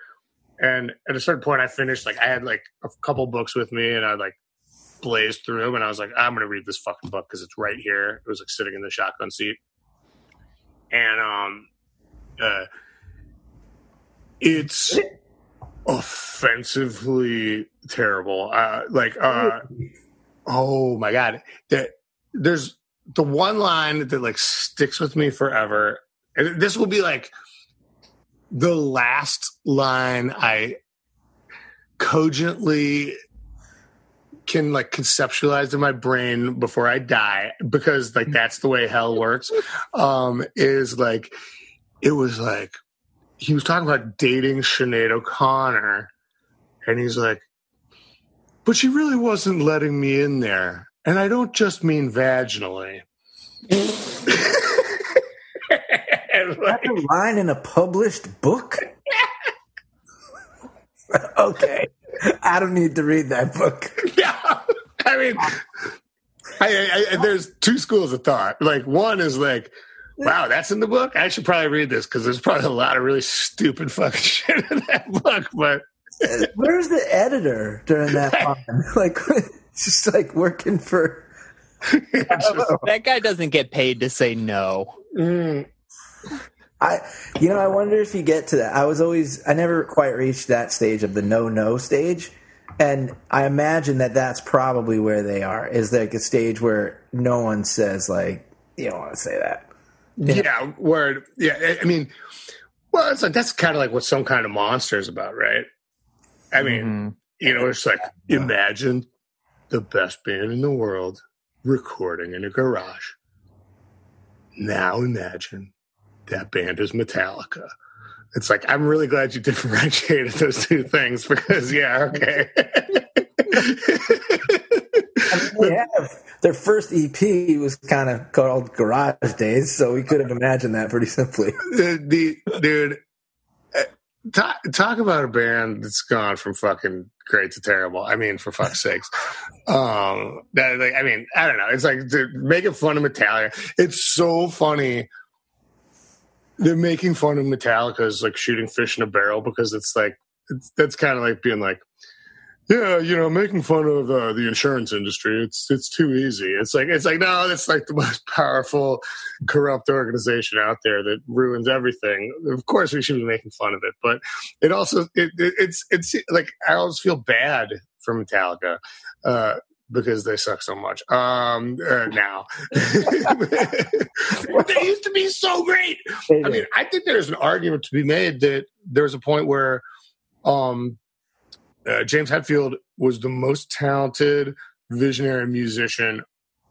And at a certain point, I finished, like, I had like a couple books with me and I like blazed through them. And I was like, I'm going to read this fucking book because it's right here. It was like sitting in the shotgun seat. And um, uh, it's offensively terrible. Uh, like, uh, oh my god. That there's the one line that like sticks with me forever. And this will be like the last line i cogently can like conceptualize in my brain before i die because like that's the way hell works um is like it was like he was talking about dating Sinead O'Connor and he's like but she really wasn't letting me in there. And I don't just mean vaginally. And, (laughs) (laughs) like, That's a line in a published book? (laughs) okay. I don't need to read that book. yeah, I mean, I, I, I, there's two schools of thought. Like, one is like, wow, that's in the book. I should probably read this because there's probably a lot of really stupid fucking (laughs) shit in that book. But Where's the editor during that (laughs) time? (laughs) Like, just like working for. That guy doesn't get paid to say no. mm, I, you know, I wonder if you get to that. I was always, I never quite reached that stage of the no no stage, and I imagine that that's probably where they are. Is like a stage where no one says like, you don't want to say that. Yeah. word. Yeah, I- mean, well, it's like that's kind of like what some kind of monster is about, right? I mean, Mhm. you know, it's like imagine the best band in the world recording in a garage. Now imagine that band is Metallica. It's like I'm really glad you (laughs) differentiated those two things because yeah, okay. (laughs) They have. Their first EP was kind of called Garage Days, so we could have imagined that pretty simply. (laughs) the, dude uh, talk, talk about a band that's gone from fucking great to terrible. I mean for fuck's sakes. Um that like i mean i don't know. It's like making fun of metallica. It's so funny. They're making fun of metallica as like shooting fish in a barrel because it's like it's, that's kind of like being like yeah, you know, making fun of uh, the insurance industry, it's it's too easy. It's like it's like no, that's like the (laughs) most powerful, corrupt organization out there that ruins everything. Of course, we should be making fun of it, but it also it, it, it's it's like I always feel bad for Metallica. Uh, because they suck so much um uh, now but (laughs) they used to be so great i mean i think there's an argument to be made that there's a point where um uh, James Hetfield was the most talented visionary musician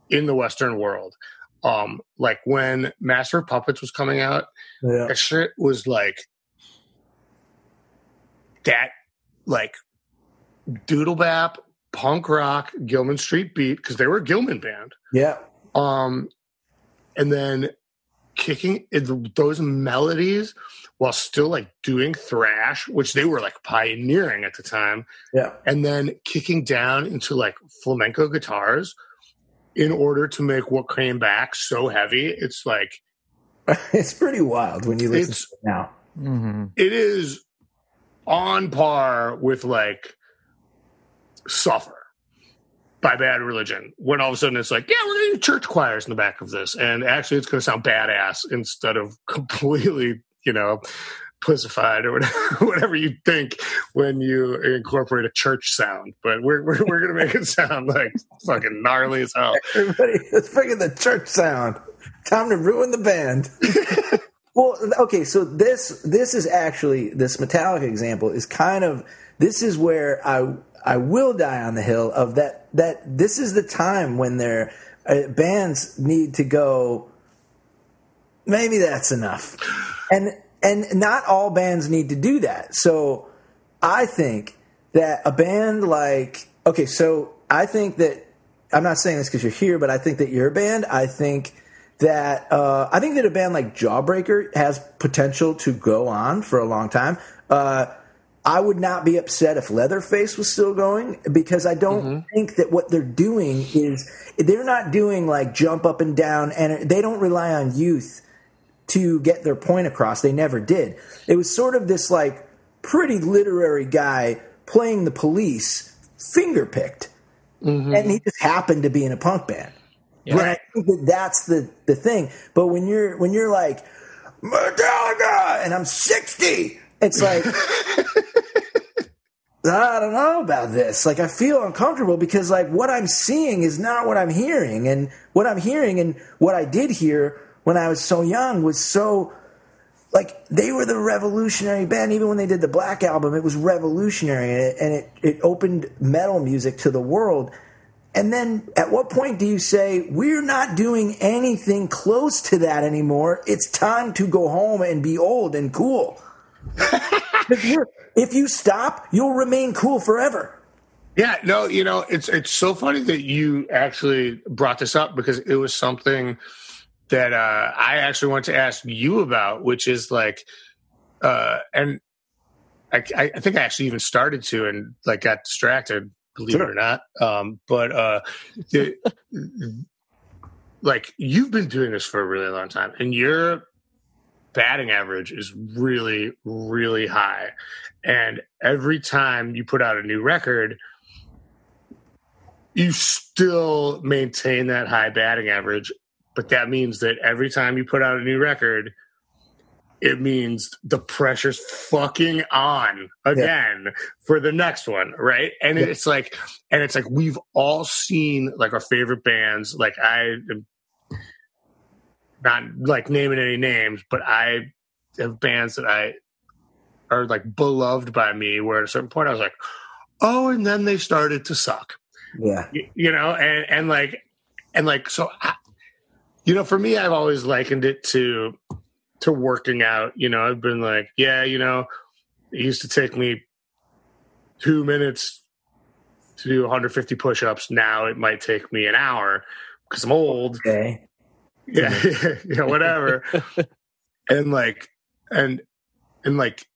in the Western world. Um, like when Master of Puppets was coming out, Yeah. that shit was like that, like doodle bap, punk rock, Gilman Street beat because they were a Gilman band. Yeah. Um, and then kicking in those melodies while still like doing thrash, which they were like pioneering at the time, Yeah. and then kicking down into like flamenco guitars in order to make what came back so heavy. It's like (laughs) it's pretty wild when you listen It's- to it now. Mm-hmm. it is on par with like suffer by bad religion when all of a sudden it's like yeah we're gonna do church choirs in the back of this and actually it's gonna sound badass instead of (laughs) completely you know pussified or whatever, (laughs) whatever you think when you incorporate a church sound but we're, we're, we're gonna make it sound like fucking gnarly as hell Everybody, let's bring in the church sound. Time to ruin the band. (laughs) well, okay, so this this is actually this Metallica example is kind of this is where I I will die on the hill of that that this is the time when their uh, bands need to go. Maybe that's enough, and and not all bands need to do that. So I think that a band like okay, so I think that I'm not saying this because you're here, but I think that you're a band. I think that uh, I think that a band like Jawbreaker has potential to go on for a long time. Uh, I would not be upset if Leatherface was still going because I don't mm-hmm. think that what they're doing is they're not doing like jump up and down and they don't rely on youth to get their point across. They never did. It was sort of this like pretty literary guy playing the police, finger picked, mm-hmm. and he just happened to be in a punk band. And I think that that's the the thing. But when you're when you're like Metallica and I'm 60, it's like (laughs) I don't know about this. Like I feel uncomfortable because like what I'm seeing is not what I'm hearing, and what I'm hearing and what I did hear when I was so young was so like they were the revolutionary band. Even when they did the Black album, it was revolutionary and it, and it, it opened metal music to the world. And then at what point do you say, we're not doing anything close to that anymore? It's time to go home and be old and cool. (laughs) if, you're, if you stop, you'll remain cool forever. Yeah, no, you know, it's it's so funny that you actually brought this up because it was something that uh, I actually want to ask you about, which is like, uh, and I, I think I actually even started to and like got distracted, believe it or not. Um, but uh, the, like you've been doing this for a really long time, and your batting average is really, really high. And every time you put out a new record, you still maintain that high batting average. But that means that every time you put out a new record, it means the pressure's fucking on again for the next one, right? And Yeah. it's like, and it's like we've all seen like our favorite bands. Like I am not like naming any names, but I have bands that I are like beloved by me. Where at a certain point I was like, oh, and then they started to suck Yeah. y- you know and and like and like so I, you know for me i've always likened it to to working out you know i've been like yeah you know it used to take me two minutes to do 150 push-ups. Now it might take me an hour because I'm old. Okay. (laughs) Yeah, yeah, whatever. (laughs) and like, and and like,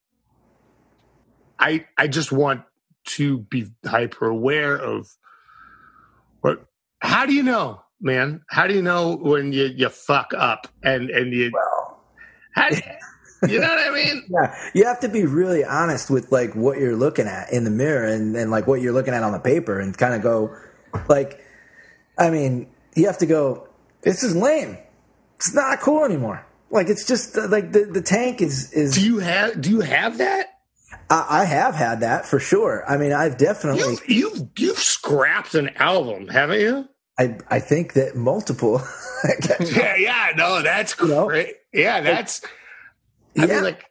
I I just want to be hyper aware of what. How do you know, man? How do you know when you you fuck up and and you? Well, How, (laughs) you know what I mean? yeah, you have to be really honest with like what you're looking at in the mirror and, and like what you're looking at on the paper and kind of go like, I mean, you have to go. This is lame. It's not cool anymore. Like it's just uh, like the the tank is is. Do you have Do you have that? I, I have had that for sure. I mean, I've definitely. You've you've you've scrapped an album, haven't you? I I think that multiple. (laughs) (laughs) Yeah, yeah, no, that's know? great. Yeah, that's. I Yeah. mean, like,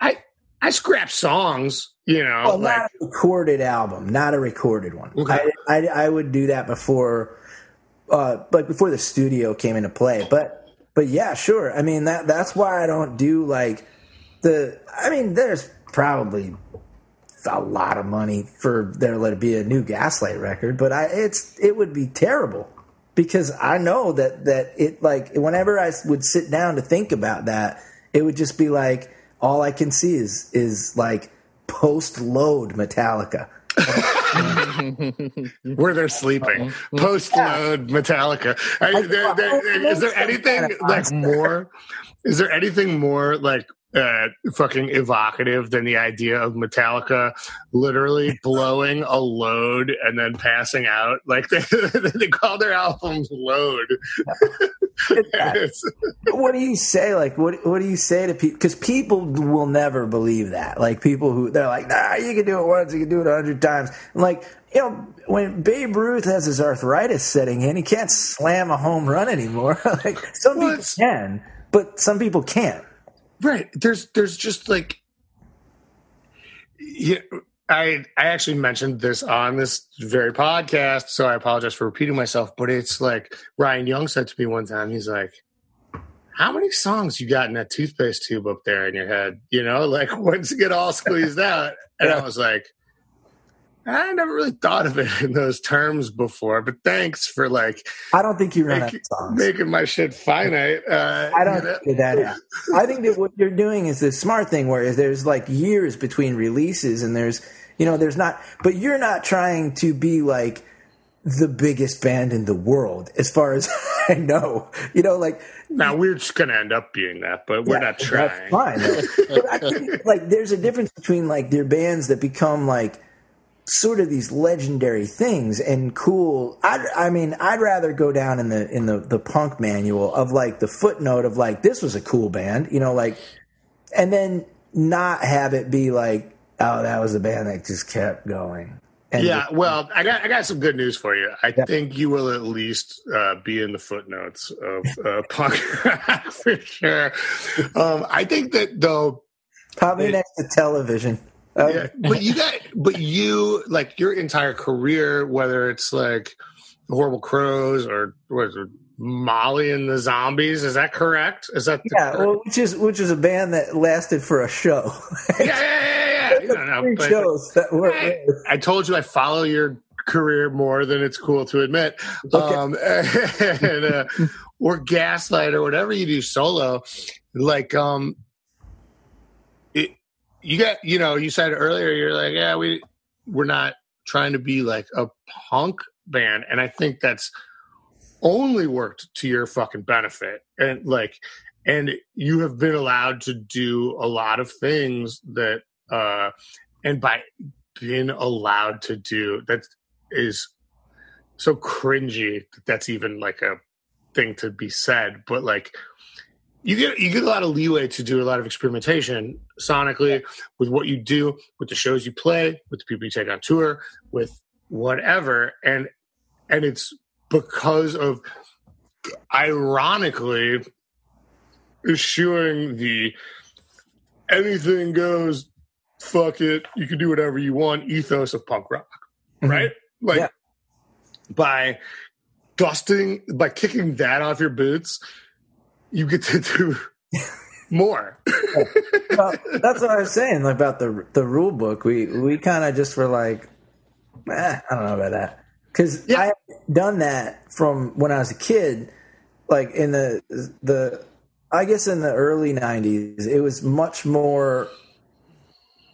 I I scrap songs, you know, Well, like not a recorded album, not a recorded one. Okay. I, I I would do that before, uh, like before the studio came into play. But but yeah, sure. I mean that that's why I don't do like the. I mean, there's probably a lot of money for there to be a new Gaslight record, but I it's it would be terrible because I know that that it like whenever I would sit down to think about that, it would just be like all I can see is is like post load Metallica. (laughs) (laughs) where they're sleeping, (laughs) post load Metallica. I, there, there, is there anything like more? Is there anything more like uh, fucking evocative than the idea of Metallica literally (laughs) blowing a load and then passing out? Like (laughs) they, they call their albums "Load." (laughs) What do you say? Like, what what do you say to people? Because people will never believe that. Like people who they're like, nah, you can do it once, you can do it a hundred times. And like, you know, when Babe Ruth has his arthritis setting in, he can't slam a home run anymore. like some Well, people can, but some people can't. Right. There's there's just like yeah, I I actually mentioned this on this very podcast, so I apologize for repeating myself, but it's like Ryan Young said to me one time, he's like, How many songs you got in that toothpaste tube up there in your head? You know, like (laughs) once you get all squeezed out. And I was like, I never really thought of it in those terms before, but thanks for like I don't think you run out of songs. making my shit finite. Uh, I don't you know? think that. I think that what you're doing is the smart thing where there's like years between releases and there's, you know, there's not, but you're not trying to be like the biggest band in the world as far as (laughs) I know. You know, like, Now we're just gonna end up being that, but we're yeah, not trying. That's fine. but I think, like, there's a difference between like their bands that become like sort of these legendary things and cool. I, I mean, I'd rather go down in the in the the punk manual of like the footnote of like this was a cool band, you know, like, and then not have it be like, oh, that was a band that just kept going. And Yeah, well, I got I got some good news for you. I Yeah. think you will at least uh, be in the footnotes of uh, (laughs) punk for sure. Um, I think that though, probably next to television. Um, yeah, (laughs) but you got, but you like your entire career, whether it's like Horrible Crowes or what is it, Molly and the Zombies. Is that correct? Is that yeah, correct- well, which is which is a band that lasted for a show. (laughs) yeah, yeah, yeah, yeah. yeah. No, no, Three but- shows that were I, I told you I follow your career more than it's cool to admit. Okay. Um, (laughs) and, uh, or Gaslight or whatever you do solo, like um, you got you know you said earlier you're like yeah we we're not trying to be like a punk band, and I think that's only worked to your fucking benefit. And like and you have been allowed to do a lot of things that uh and by being allowed to do that is so cringy that that's even like a thing to be said. But like you get you get a lot of leeway to do a lot of experimentation sonically with what you do with the shows you play with the people you take on tour with whatever. And and it's because of ironically eschewing the anything goes fuck it you can do whatever you want ethos of punk rock mm-hmm. right? Like Yeah. by dusting by kicking that off your boots you get to do more (laughs) well, that's what I was saying about the the rule book. We we kind of just were like, eh, I don't know about that because Yeah. I done that from when I was a kid, like in the the I guess in the early '90s, it was much more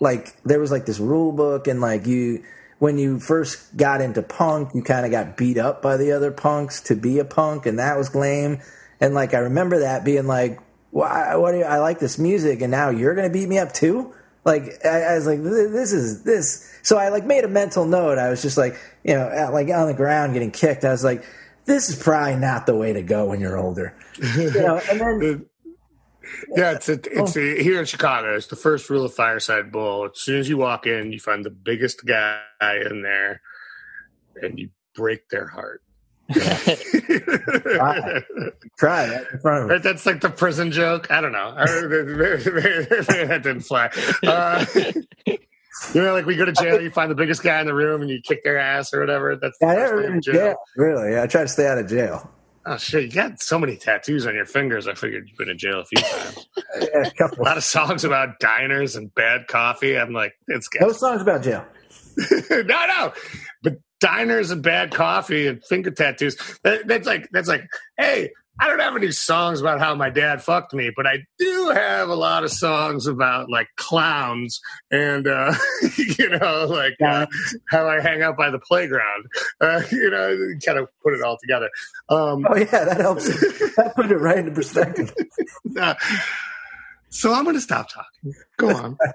like there was like this rule book and like you when you first got into punk, you kind of got beat up by the other punks to be a punk, and that was lame. And like I remember that being like, "Why? What? Do you, I like this music, and now you're gonna beat me up too." Like I, I was like, "This is this." So I like made a mental note. I was just like, you know, at, like on the ground getting kicked. I was like, "This is probably not the way to go when you're older." (laughs) You know, and then (laughs) Yeah, it's a, it's a, here in Chicago. It's the first rule of Fireside Bowl. As soon as you walk in, you find the biggest guy in there, and you break their heart. (laughs) Try. try that in front of me. Right, That's like the prison joke. I don't know. (laughs) That didn't fly. Uh, (laughs) you know, like we go to jail, you find the biggest guy in the room, and you kick their ass or whatever. That's the I never day been of jail. Really, I try to stay out of jail. Oh shit! You got so many tattoos on your fingers. I figured you've been in jail a few times. Yeah, a couple. a lot of songs about diners and bad coffee. I'm like, it's good. No songs about jail. no, no. Diners and bad coffee and finger tattoos. That, that's like that's like, hey, I don't have any songs about how my dad fucked me, but I do have a lot of songs about like clowns and uh, (laughs) you know, like uh, how I hang out by the playground. Uh, you know, kind of put it all together. Um, Oh yeah, that helps. that put it right into perspective. (laughs) uh, so I'm going to stop talking. Go on. (laughs)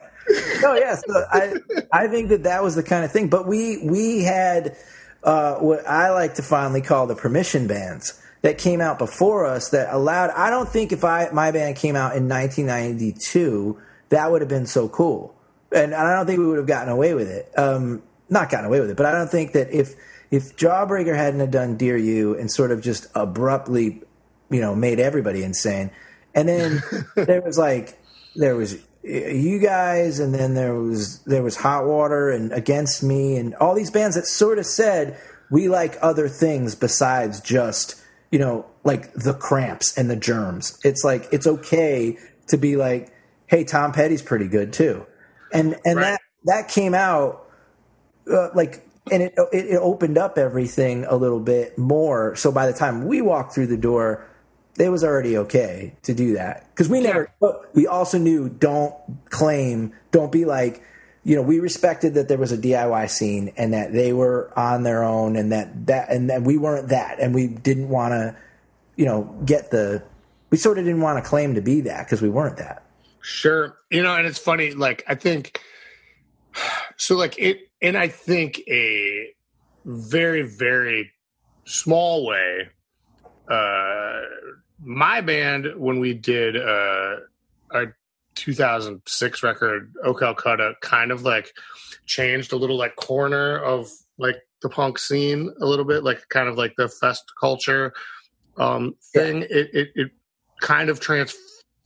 No, yeah. So I I think that that was the kind of thing. But we we had uh, what I like to fondly call the permission bands that came out before us that allowed. I don't think if I my band came out in 1992, that would have been so cool, and I don't think we would have gotten away with it. Um, not gotten away with it, but I don't think that if if Jawbreaker hadn't have done Dear You and sort of just abruptly, you know, made everybody insane, and then (laughs) there was like there was you guys and then there was there was hot water and against me and all these bands that sort of said we like other things besides just you know like the cramps and the germs. It's like it's okay to be like hey tom petty's pretty good too. And and Right. that that came out uh, like and it, it it opened up everything a little bit more. So by the time we walked through the door it was already okay to do that. Because we never but we also knew don't claim don't be like you know we respected that there was a diy scene and that they were on their own and that that and that we weren't that and we didn't want to you know get the we sort of didn't want to claim to be that because we weren't that. Sure. You know, and it's funny, like, I think, so, like, it, and I think a very, very small way, uh, my band, when we did, uh, our 2006 record, O Calcutta, kind of like changed a little, like, corner of, like, the punk scene a little bit, like, kind of like the fest culture, um, thing. It, it, it kind of trans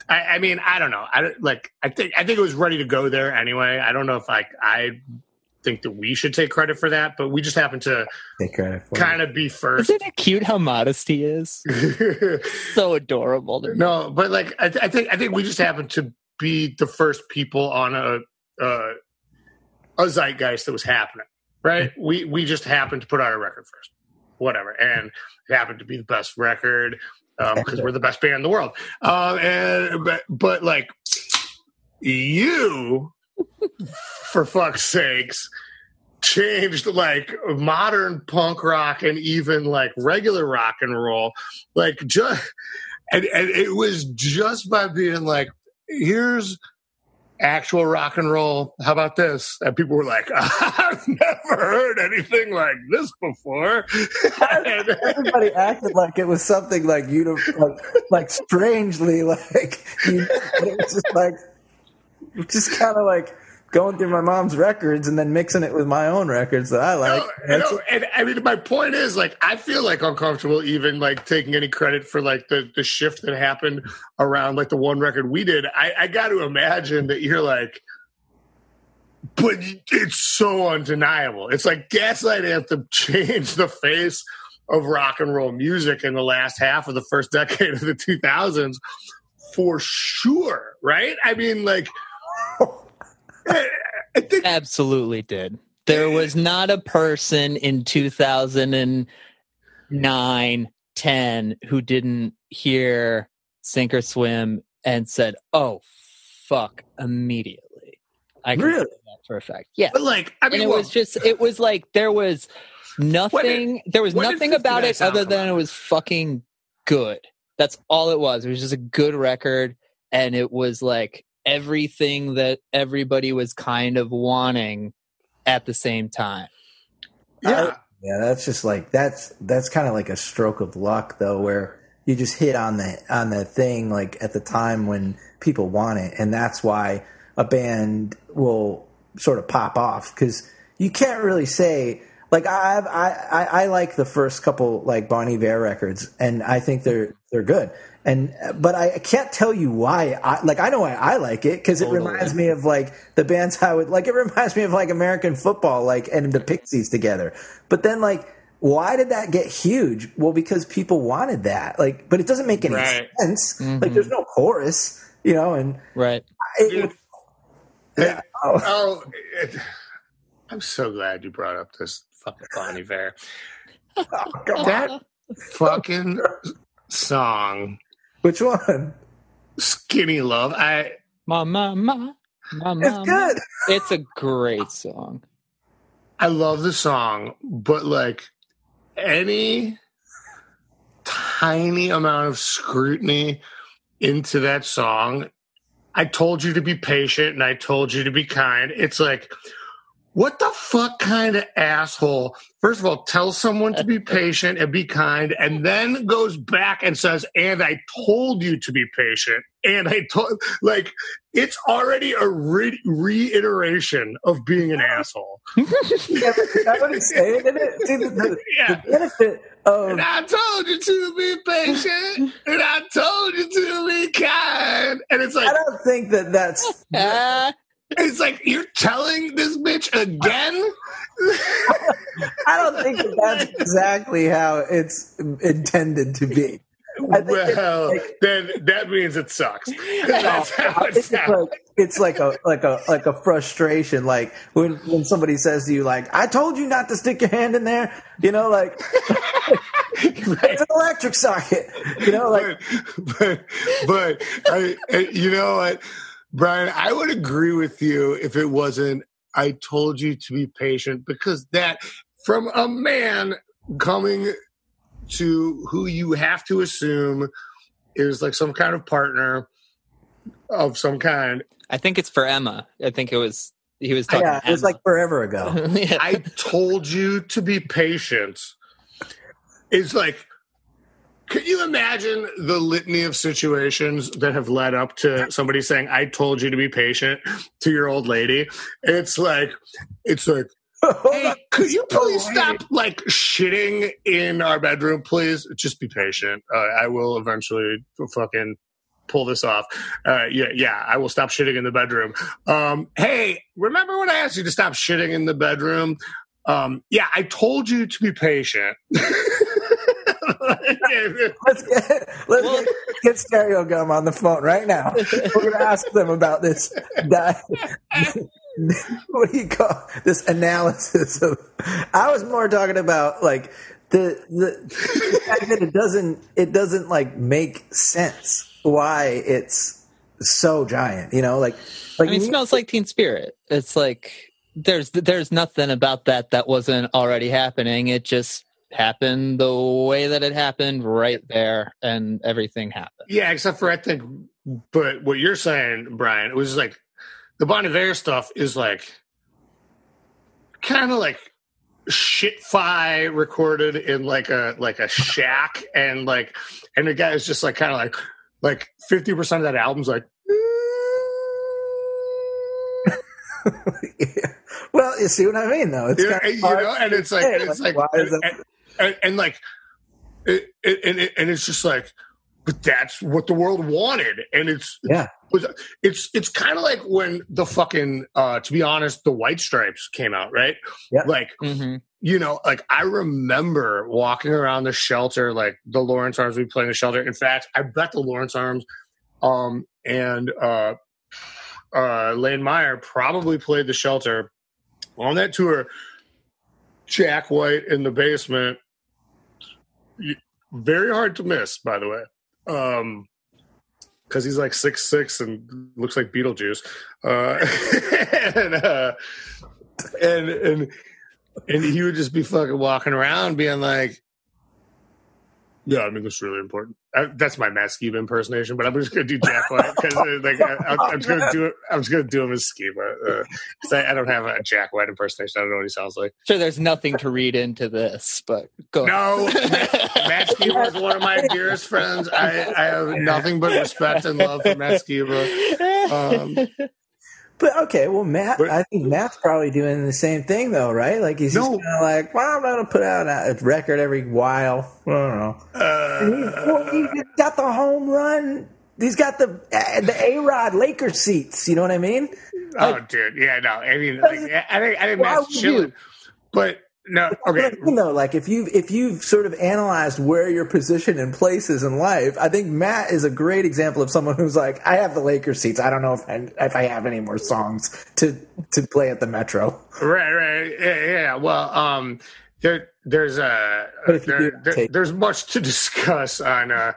I, I mean, I don't know. I like. I think I think it was ready to go there anyway. I don't know if like I think that we should take credit for that, but we just happen to take credit for kind of be first. Isn't it cute how modest he is? (laughs) So adorable. to me. no, but like I, th- I think I think we just happen to be the first people on a uh, a zeitgeist that was happening. Right? We we just happened to put out a record first, whatever, and it happened to be the best record because we're the best band in the world. Um, and but but like you, for fuck's sakes, changed like modern punk rock and even like regular rock and roll, like just and, and it was just by being like, here's actual rock and roll. How about this? And people were like, (laughs) I've never heard anything like this before. (laughs) And- (laughs) everybody acted like it was something like you like, like strangely like you, it was just like (laughs) just kind of like going through my mom's records and then mixing it with my own records that I like. No, and, and I mean, my point is, like, I feel like uncomfortable even like taking any credit for like the the shift that happened around like the one record we did. I, I got to imagine that you're like, but it's so undeniable. It's like Gaslight Anthem (laughs) changed the face of rock and roll music in the last half of the first decade of the 2000s for sure, right? I mean, like, I think Absolutely did. there was not a person in 2009, 10 who didn't hear Sink or Swim and said, "Oh, fuck!" immediately. I can Really? say that for a fact. Yeah, But like, I and mean, it well, was just it was like there was nothing there was nothing about it other than it was fucking good that's all it was it was just a good record and it was like everything that everybody was kind of wanting at the same time yeah. Yeah, that's just like that's that's kind of like a stroke of luck though, where you just hit on the on the thing like at the time when people want it, and that's why a band will sort of pop off because you can't really say like I I I, I like the first couple like Bon Iver records, and I think they're they're good. And but I, I can't tell you why. I like I know why I like it because it Totally. reminds me of like the bands I would like. It reminds me of like American football, like and the Pixies together. But then like, why did that get huge? Well, because people wanted that. Like, but it doesn't make any Right. sense. Like, Mhm. there's no chorus, you know. And right it, Dude. yeah, oh, Oh, it, I'm so glad you brought up this fucking Bon Iver. God. (laughs) That fucking song, which one? "Skinny Love." I ma ma ma ma It's ma, ma. good. it's a great song I love the song, but like any tiny amount of scrutiny into that song, I told you to be patient and I told you to be kind. It's like, what the fuck kind of asshole? First of all, tells someone to be (laughs) patient and be kind, and then goes back and says, and I told you to be patient. And I told, like, it's already a re- reiteration of being an asshole. Yeah, but is that what he's saying it? See, the, the, Yeah. the benefit of And I told you to be patient, and I told you to be kind. And it's like. I don't think that that's (laughs) it's like you're telling this bitch again. I don't think that that's exactly how it's intended to be. I think it's well, like- then that means it sucks. (laughs) That's how it it's like it's like a like a like a frustration, like when when somebody says to you, like "I told you not to stick your hand in there," you know, like (laughs) it's an electric socket, you know, like but but, but I, I- you know what, Brian? I would agree with you if it wasn't. I told you to be patient because that from a man coming to who you have to assume is like some kind of partner of some kind. i think it's for emma i think it was he was talking yeah, to it was like forever ago. (laughs) Yeah. I told you to be patient. It's like, can you imagine the litany of situations that have led up to somebody saying, I told you to be patient to your old lady? It's like, it's like, hey, could you please stop like shitting in our bedroom, please? Just be patient. Uh, I will eventually fucking pull this off. Uh, yeah, yeah, I will stop shitting in the bedroom. Um, hey, remember when I asked you to stop shitting in the bedroom? Um, yeah, I told you to be patient. (laughs) Let's get let's get, get Stereogum on the phone right now. We're gonna ask them about this. di- what do you call this analysis of? I was more talking about like the the, the fact that it doesn't it doesn't like make sense why it's so giant. You know, like like I mean, it smells like Teen Spirit. It's like there's there's nothing about that that wasn't already happening. It just happened the way that it happened right there, and everything happened. yeah, except for I think, but what you're saying, Brian, it was like the Bon Iver stuff is like kind of like shit fi recorded in like a like a shack and like and the guy is just like kind of like like 50% of that album's like (laughs) well, you see what I mean, though. It's you know, kind you know and it's like say, and it's like like, why is and, that- and, and like it, it, and, it, and it's just like but that's what the world wanted. And it's yeah, was it's it's kind of like when the fucking uh to be honest the white stripes came out right? Yeah. like hmm you know like i remember walking around the shelter like the lawrence arms we played in the shelter. In fact i bet the lawrence arms um and uh uh Lanemeyer probably played the shelter on that tour, Jack White in the basement, y- very hard to miss, by the way. Um, because he's like six six and looks like Beetlejuice, uh, (laughs) and, uh, and and and he would just be fucking walking around, being like, "Yeah, I mean, this is really important." I, that's my Matt Skiba impersonation, but I'm just gonna do Jack White because like I, I'm, I'm just gonna do it. I'm just gonna do him as Skiba. Uh, 'cause I, I don't have a Jack White impersonation. I don't know what he sounds like. Sure, there's nothing to read into this, but go. No, Skiba is one of my dearest friends. I, I have nothing but respect and love for Matt Skiba. Um, But okay, well, Matt, But- I think Matt's probably doing the same thing though, right? Like he's just kind of like, well, I'm gonna put out a record every while. I don't know. And he's, well, uh, he's got the home run. He's got the uh, the A Rod Lakers seats. You know what I mean? oh, dude, yeah, no. I mean, like, I think I think Matt's chilling, but no. Okay, you know, like if you've if you've sort of analyzed where your position and place is in life, I think Matt is a great example of someone who's like, I have the Lakers seats. I don't know if I, if I have any more songs to to play at the Metro. right, right, yeah, yeah. Well, um, there, there's a there, there's much to discuss on a,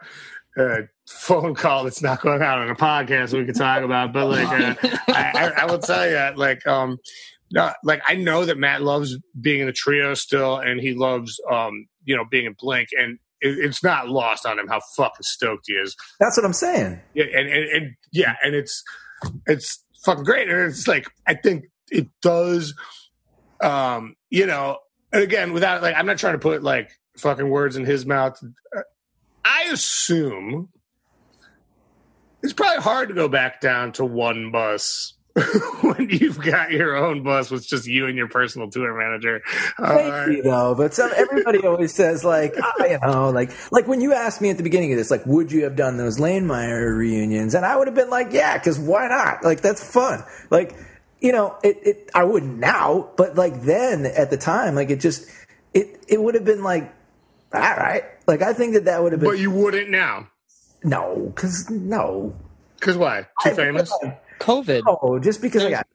a phone call that's not going out on a podcast we could talk about. But like, uh, I, I, I will tell you, like, um, no, like I know that Matt loves being in the trio still, and he loves, um, you know, being in Blink, and it, it's not lost on him how fucking stoked he is. That's what I'm saying. Yeah, and, and, and yeah, and it's it's fucking great. And it's like I think it does um, you know, and again, without like I'm not trying to put like fucking words in his mouth. I assume it's probably hard to go back down to one bus (laughs) when you've got your own bus with just you and your personal tour manager. Uh, you, though, but some everybody always says like, oh, you know, like like when you asked me at the beginning of this, like, would you have done those Lanemeyer reunions? And I would have been like, yeah, because why not? Like that's fun. Like, you know, it, it I wouldn't now, but like then at the time, like it just it it would have been like, all right. Like I think that that would have been but you wouldn't now. no, because no, Because why? Too I- famous? COVID. Oh, just because I got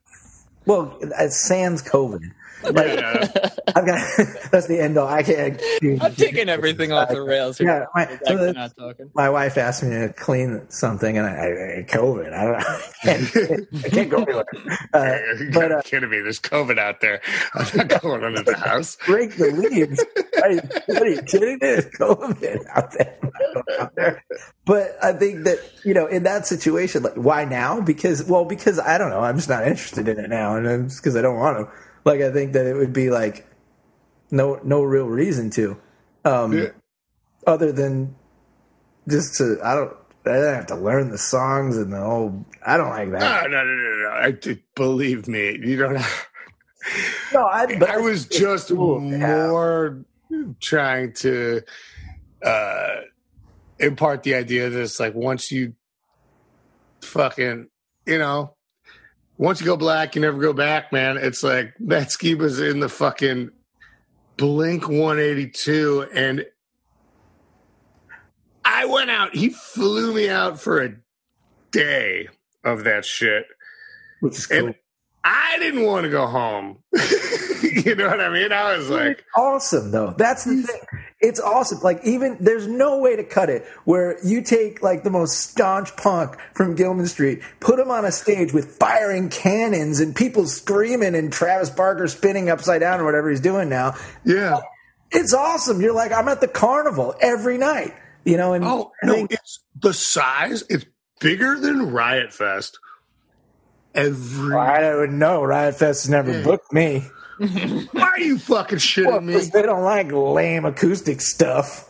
well, it's sans COVID. Like Yeah. I've got (laughs) that's the end all. I can't. I'm taking everything off the rails here. Yeah, my, so the- not talking. my wife asked me to clean something, and I, I COVID. I don't know. (laughs) I can't, I can't go anywhere. Uh, You're but uh, kidding me. There's COVID out there. I'm not going under the house. (laughs) break the leaves. Are what are you kidding me? There's COVID out there. out there. But I think that you know, in that situation, like, why now? Because well, because I don't know. I'm just not interested in it now, and it's because I don't want to. Like, I think that it would be like no, no real reason to, um, Yeah. other than just to. I don't. I don't have to learn the songs and the whole. I don't like that. No, no, no, no, no. I, believe me, you don't. Have, (laughs) No, I. But I was just cool, more trying to uh, impart the idea that it's like once you fucking, you know, once you go black, you never go back, man. It's like Matt Skiba's in the fucking Blink 182, and I went out. He flew me out for a day of that shit. which is cool. And I didn't want to go home. (laughs) you know what I mean? I was like, awesome though. That's the thing. It's awesome. Like even there's no way to cut it where you take like the most staunch punk from Gilman Street, put him on a stage with firing cannons and people screaming and Travis Barker spinning upside down or whatever he's doing now. yeah. It's awesome. You're like I'm at the carnival every night. You know, and Oh, no, think- it's the size. It's bigger than Riot Fest. Every. I don't know. Riot Fest has never booked me. (laughs) Why are you fucking shitting Well, me? they don't like lame acoustic stuff.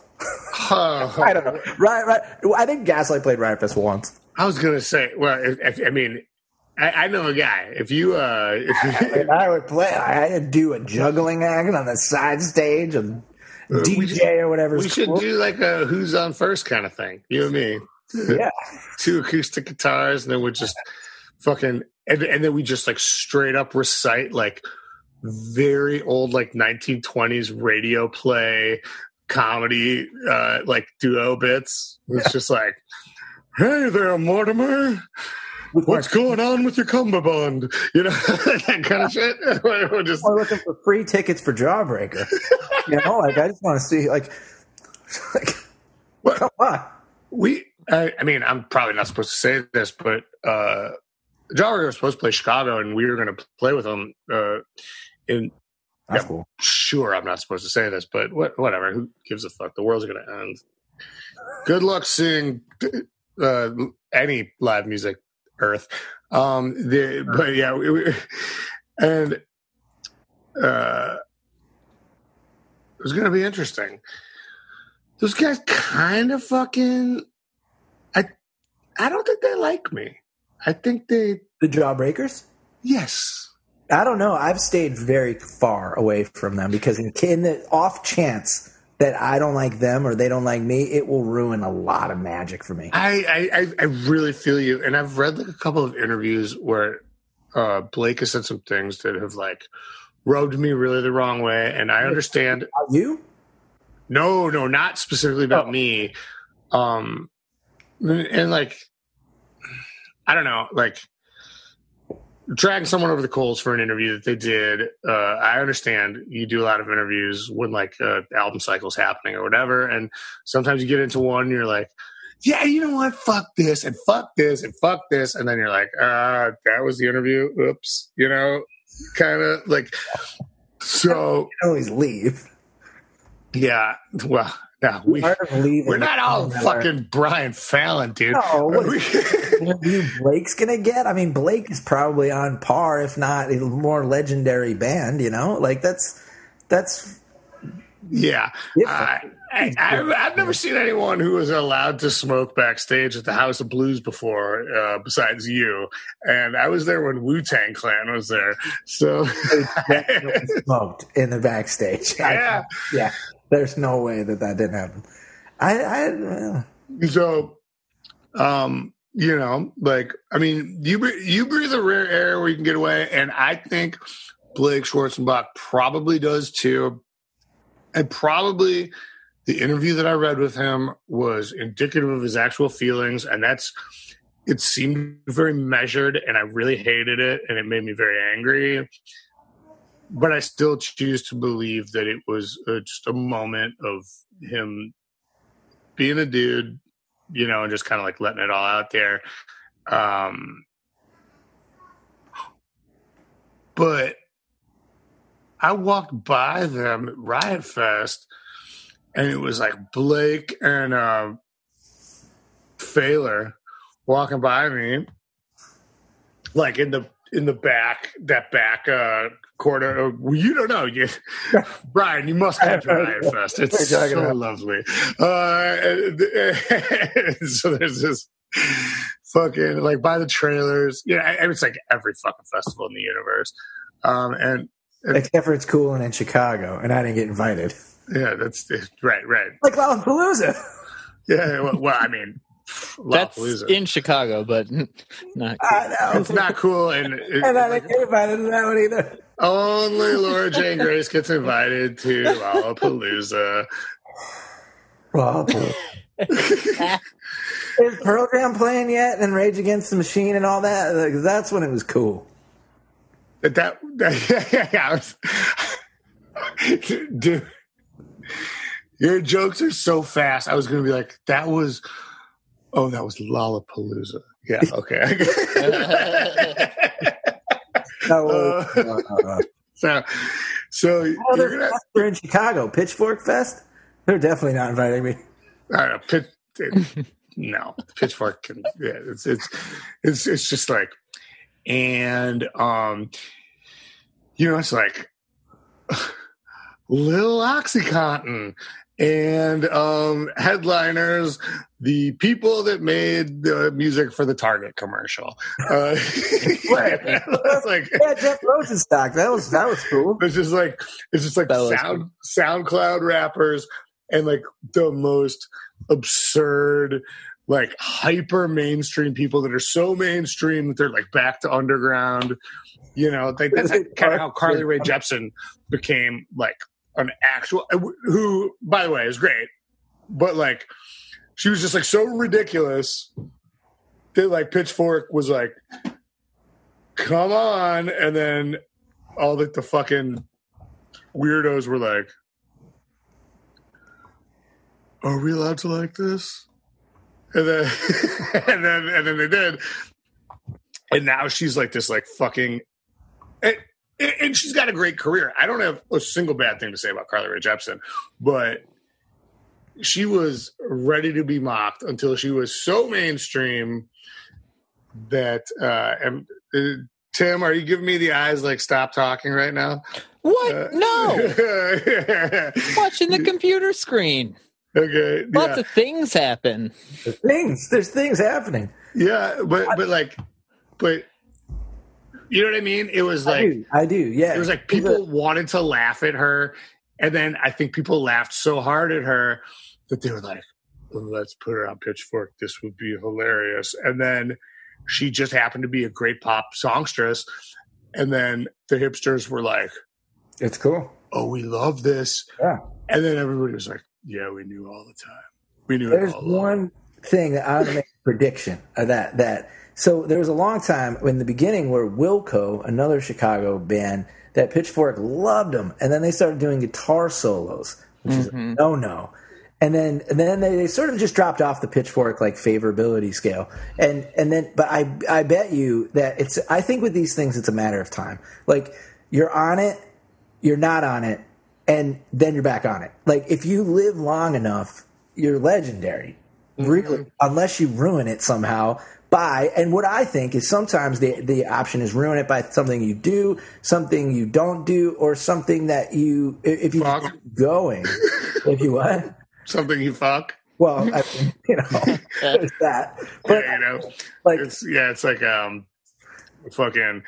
Oh, (laughs) I don't know. Right, right. I think Gaslight played Riot Fest once. I was gonna say, well, if, if, I mean, I, I know a guy. If you, uh, if (laughs) you, And I would play. I had to do a juggling act on the side stage and DJ should- or whatever. we should do like a who's on first kind of thing. You and me, Yeah, two acoustic guitars, and then we just fucking, and, and then we just like straight up recite like very old like 1920s radio play comedy uh like duo bits it's just like hey there mortimer with What's going on with your cummerbund? You know, (laughs) that kind of shit. (laughs) We're just, I'm looking for free tickets for Jawbreaker. you know, like I just want to see, like, (laughs) like What? come on. we, I, I mean, I'm probably not supposed to say this, but uh, Jawbreaker was supposed to play Chicago, and we were going to play with them. Uh, in That's Yeah. cool. sure, I'm not supposed to say this, but what, whatever. Who gives a fuck? The world's going to end. Good luck seeing uh, any live music, Earth. Um, the, but yeah, we, we, and uh, it was going to be interesting. Those guys kind of fucking. I, I don't think they like me. I think they. The Jawbreakers. Yes. I don't know. I've stayed very far away from them because in, in the off chance that I don't like them or they don't like me, it will ruin a lot of magic for me. I, I, I- really feel you, and I've read like a couple of interviews where uh, Blake has said some things that have like rubbed me really the wrong way, and I understand. About you? No, no, not specifically about Oh. me. Um, and, like, I don't know, like dragging someone over the coals for an interview that they did. Uh, I understand you do a lot of interviews when like uh, album cycles happening or whatever, and sometimes you get into one, and you're like, yeah, you know what? Fuck this and fuck this and fuck this, and then you're like, uh, that was the interview. Oops, you know, kind of like. So You (laughs) can always leave. yeah, well, no, we Part of leaving we're not all fucking Brian Fallon, dude. No, what interview Blake's gonna get. I mean, Blake is probably on par, if not a more legendary band. You know, like that's that's yeah, I, I've never seen anyone who was allowed to smoke backstage at the House of Blues before, uh, besides you. And I was there when Wu Tang Clan was there, so smoked in the backstage. (laughs) I- yeah. There's no way that that didn't happen. I, I uh, So, um, you know, like I mean, you you breathe a rare air where you can get away, and I think Blake Schwarzenbach probably does too. And probably the interview that I read with him was indicative of his actual feelings, and that's it seemed very measured, and I really hated it, and it made me very angry. But I still choose to believe that it was uh, just a moment of him being a dude, you know, and just kind of like letting it all out there. Um, but I walked by them at Riot Fest, and it was like Blake and uh, Pfahler walking by me, like in the in the back that back uh corner. Well, you don't know, you (laughs) Brian. You must come to Riot Fest. It's What are you talking so about? lovely. Uh, (laughs) so there's this fucking like by the trailers. Yeah, I- it's like every fucking festival in the universe. Um, and except for it's cool and in Chicago, and I didn't get invited. yeah, that's right, right. Like Lollapalooza. (laughs) Yeah, well, well I mean, That's Lollapalooza. in Chicago, but not. I know. it's not cool, and it, and I didn't get invited to that one either. Only Laura Jane Grace gets invited to Lollapalooza. Lollapalooza. Is Pearl Jam playing yet? And Rage Against the Machine and all that? Like, that's when it was cool. That, that, (laughs) that yeah, I was, (laughs) dude, your jokes are so fast. I was going to be like, that was, oh, that was Lollapalooza. Yeah, okay. (laughs) No, Uh, uh, (laughs) so, so oh, you're there's gonna, a fest here in Chicago, Pitchfork Fest. They're definitely not inviting me. I pit, it- no, pitchfork can, yeah, it's, it's, it's, it's just like, and, um, you know, it's like (sighs) Lil Oxycontin and, um, headliners, the people that made the music for the Target commercial. Uh, (laughs) (laughs) like, Yeah, Jeff Rosenstock. That was that was cool. it's just like it's just like That sound SoundCloud rappers and like the most absurd, like hyper mainstream people that are so mainstream that they're like back to underground. You know, like, that's (laughs) kind of how Carly Rae Jepsen became like an actual. Uh, who, by the way, is great, but like she was just like so ridiculous that like Pitchfork was like, "Come on," and then all the, the fucking weirdos were like, "Are we allowed to like this?" And then, (laughs) and then, and then they did, and now she's like this, like fucking, and, and she's got a great career. I don't have a single bad thing to say about Carly Rae Jepsen, but she was ready to be mocked until she was so mainstream that uh and uh, Tim, are you giving me the eyes like stop talking right now? What? Uh, no. (laughs) Watching the computer screen. okay. Lots yeah. of things happen. There's things. There's things happening. yeah, but but like but you know what I mean? It was I like do. I do. Yeah. it was like people wanted to laugh at her and then I think people laughed so hard at her that they were like, let's put her on Pitchfork. This would be hilarious. And then she just happened to be a great pop songstress. And then the hipsters were like, It's cool. oh, we love this. Yeah. And then everybody was like, yeah, we knew all the time. We knew There's it all along. one thing that I make a prediction of that. That so there was a long time in the beginning where Wilco, another Chicago band, that Pitchfork loved them, and then they started doing guitar solos, which is mm-hmm. no no. And then and then they, they sort of just dropped off the Pitchfork like favorability scale. And and then but I I bet you that it's I think with these things it's a matter of time. Like you're on it, you're not on it, and then you're back on it. Like if you live long enough, you're legendary. Mm-hmm. Really, unless you ruin it somehow by and what I think is sometimes the the option is ruin it by something you do, something you don't do, or something that you if you Fuck. keep going. (laughs) if you what? Something you fuck. Well, I mean, you know, (laughs) (laughs) there's that. But yeah, you know, like it's yeah, it's like um, fucking,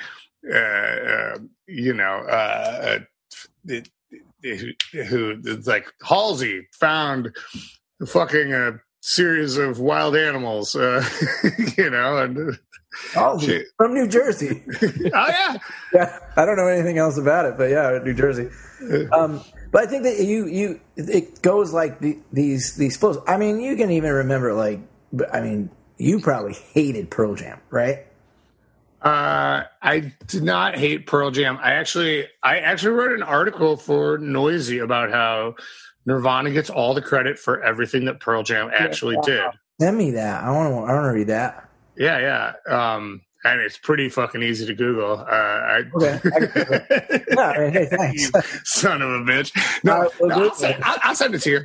uh, uh you know, uh, it, it, who it's like Halsey found fucking a series of wild animals, uh, (laughs) you know, and oh, (laughs) from New Jersey. (laughs) oh yeah, yeah, I don't know anything else about it, but yeah, New Jersey. Um, but I think that you you it goes like the, these these flows. I mean, you can even remember like, but, I mean, you probably hated Pearl Jam, right? Uh, I did not hate Pearl Jam. I actually, I actually wrote an article for Noisy about how Nirvana gets all the credit for everything that Pearl Jam actually did. Send me that. I want to. I want to read that. Yeah, yeah. Um, and it's pretty fucking easy to Google. Uh, I, Okay, I (laughs) Yeah, hey, thanks. son of a bitch. No, Uh, well, no I'll, good. send, I'll, I'll send it to you.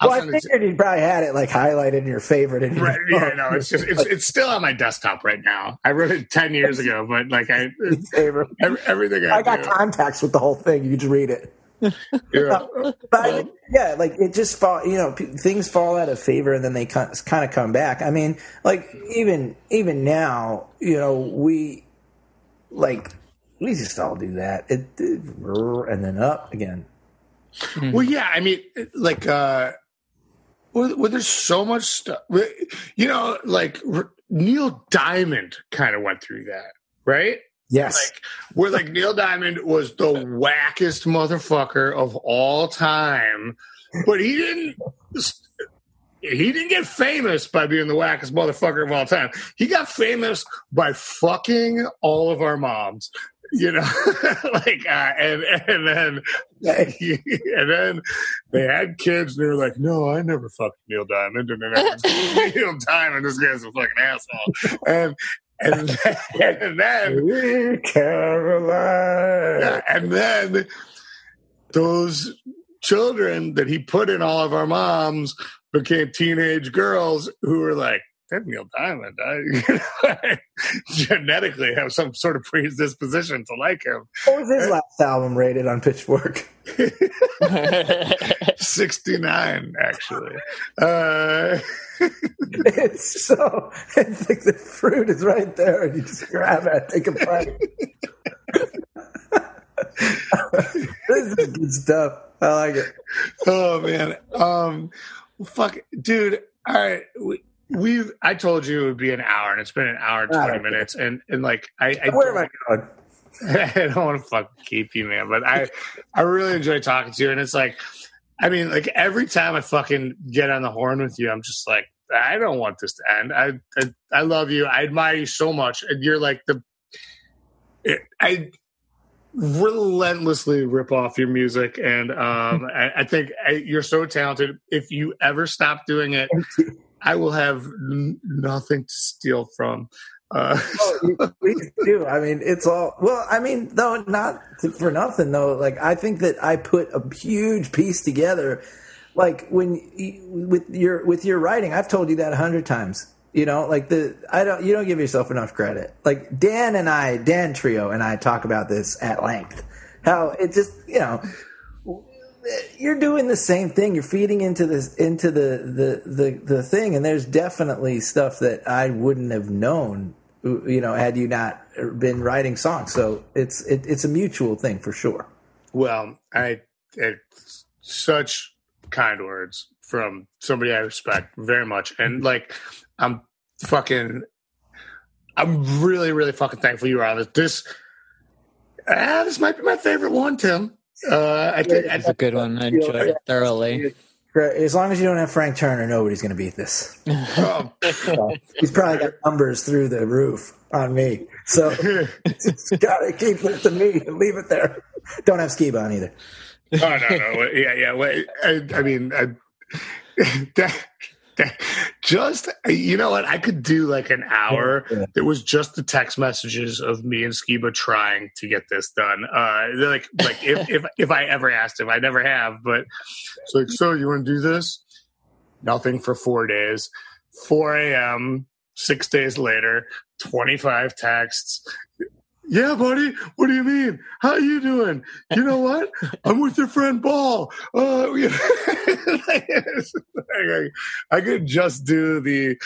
I'll Well, I send it to figured you probably had it like highlighted in your favorite. In your Right, yeah, no, it's just it's it's still on my desktop right now. I wrote it ten years ago, but like I (laughs) favorite. every, everything I, I got do, contacts with the whole thing. You just read it. Yeah. But I mean, yeah, like it just fall. You know, p- things fall out of favor, and then they kind of come back. I mean, like even even now, you know, we like we just all do that. It, it and then up again. Well, yeah, I mean, like, uh, well, well there's so much stuff. You know, like R- Neil Diamond kind of went through that, right? Yes, Like, where like Neil Diamond was the wackest motherfucker of all time, but he didn't. He didn't get famous by being the wackest motherfucker of all time. He got famous by fucking all of our moms, you know, (laughs) like, uh, and and then (laughs) and then they had kids, and they were like, "No, I never fucked Neil Diamond," and then (laughs) Neil Diamond, this guy's a fucking asshole, and (laughs) (laughs) and then, and then Caroline. and then those children that he put in all of our moms became teenage girls who were like, Neil Diamond, (laughs) I genetically have some sort of predisposition to like him. What was his last album rated on Pitchfork? (laughs) 69, actually. Uh, (laughs) It's so. It's like the fruit is right there, and you just grab it, take a bite. this is good stuff. I like it. oh, man. Um, fuck, dude. All right. We, we I told you it would be an hour, and it's been an hour and 20 Alright. minutes. And, and like, I, I Where don't- am I going? (laughs) I don't want to fucking keep you, man, but I I really enjoy talking to you, and it's like, I mean, like every time I fucking get on the horn with you, I'm just like, I don't want this to end. I, I, I love you. I admire you so much, and you're like the. I relentlessly rip off your music, and um, (laughs) I, I think I, you're so talented. If you ever stop doing it, I will have n- nothing to steal from. Uh, oh, (laughs) please do. I mean, it's all well. I mean, though not for nothing though. Like I think that I put a huge piece together. Like when with your with your writing, I've told you that a hundred times. You know, like the I don't you don't give yourself enough credit. Like Dan and I, Dan Andriano and I talk about this at length. How it just you know you're doing the same thing. You're feeding into this into the, the the the thing, and there's definitely stuff that I wouldn't have known, you know, had you not been writing songs. So it's it, it's a mutual thing for sure. Well, I it's such kind words from somebody I respect very much, and like I'm fucking, I'm really really fucking thankful you were on this. This, ah, this might be my favorite one, Tim. Uh, I think it's a good one. I enjoyed it thoroughly. As long as you don't have Frank Turner, nobody's going to beat this. Oh. (laughs) he's probably got numbers through the roof on me. So (laughs) got to keep it to me and leave it there. Don't have Skiba on either. Oh no, no, yeah, yeah. I, I mean, I, (laughs) that, (laughs) just you know what i could do like an hour yeah. it was just the text messages of me and skiba trying to get this done uh like like if, (laughs) if if i ever asked him i never have but it's like so you want to do this nothing for four days 4 a.m six days later 25 texts yeah, buddy. What do you mean? How you doing? You know what? I'm with your friend Paul. Uh, (laughs) (laughs) I could just do the,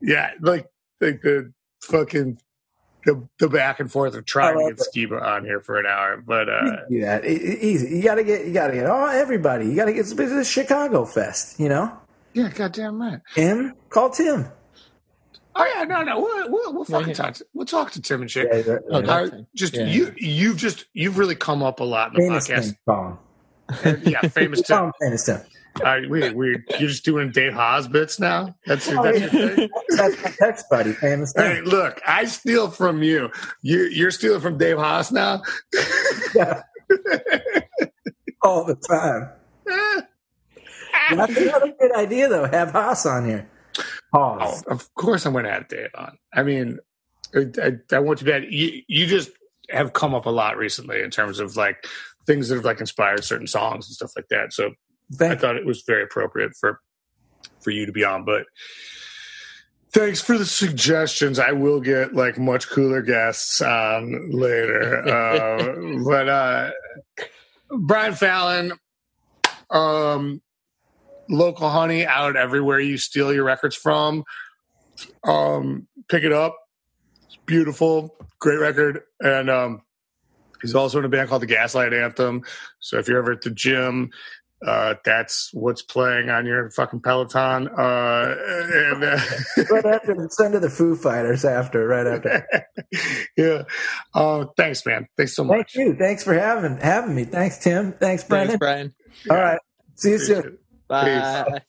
yeah, like like the fucking the, the back and forth of trying to get Skiba on here for an hour. But uh, yeah, easy. You gotta get you gotta get oh everybody. You gotta get the Chicago Fest. You know. Yeah, goddamn right. Tim, call Tim. Oh yeah, no, no, we'll we'll, we'll fucking yeah, talk. To, we'll talk to Tim and shit. Yeah, uh, just yeah. you, you've just you've really come up a lot in the famous podcast. Tim, yeah, famous (laughs) Tim. famous Tim. All right, we you're just doing Dave Hause bits now. That's, oh, that's your oh, thing. (laughs) That's my text buddy. Hey, look, I steal from you. You you're stealing from Dave Hause now. yeah. All the time. (laughs) That's another good idea, though. Have Hause on here. Pause. Oh, of course, I'm going to have Dave on. I mean, I, I, I want to bet you. You just have come up a lot recently in terms of like things that have like inspired certain songs and stuff like that. So Thank I thought it was very appropriate for for you to be on. But thanks for the suggestions. I will get like much cooler guests on later. uh, (laughs) but uh, Brian Fallon, um, local honey out everywhere you steal your records from. Um, pick it up. It's beautiful, great record, and um, he's also in a band called the Gaslight Anthem. So if you're ever at the gym, uh, that's what's playing on your fucking Peloton. Uh, and uh, (laughs) right after, send to the Foo Fighters after, right after. (laughs) yeah. Uh, thanks, man. Thanks so much. Thank you. Thanks for having having me. Thanks, Tim. Thanks, Brendan. Thanks, Brian. All right. See you soon. Bye. Peace.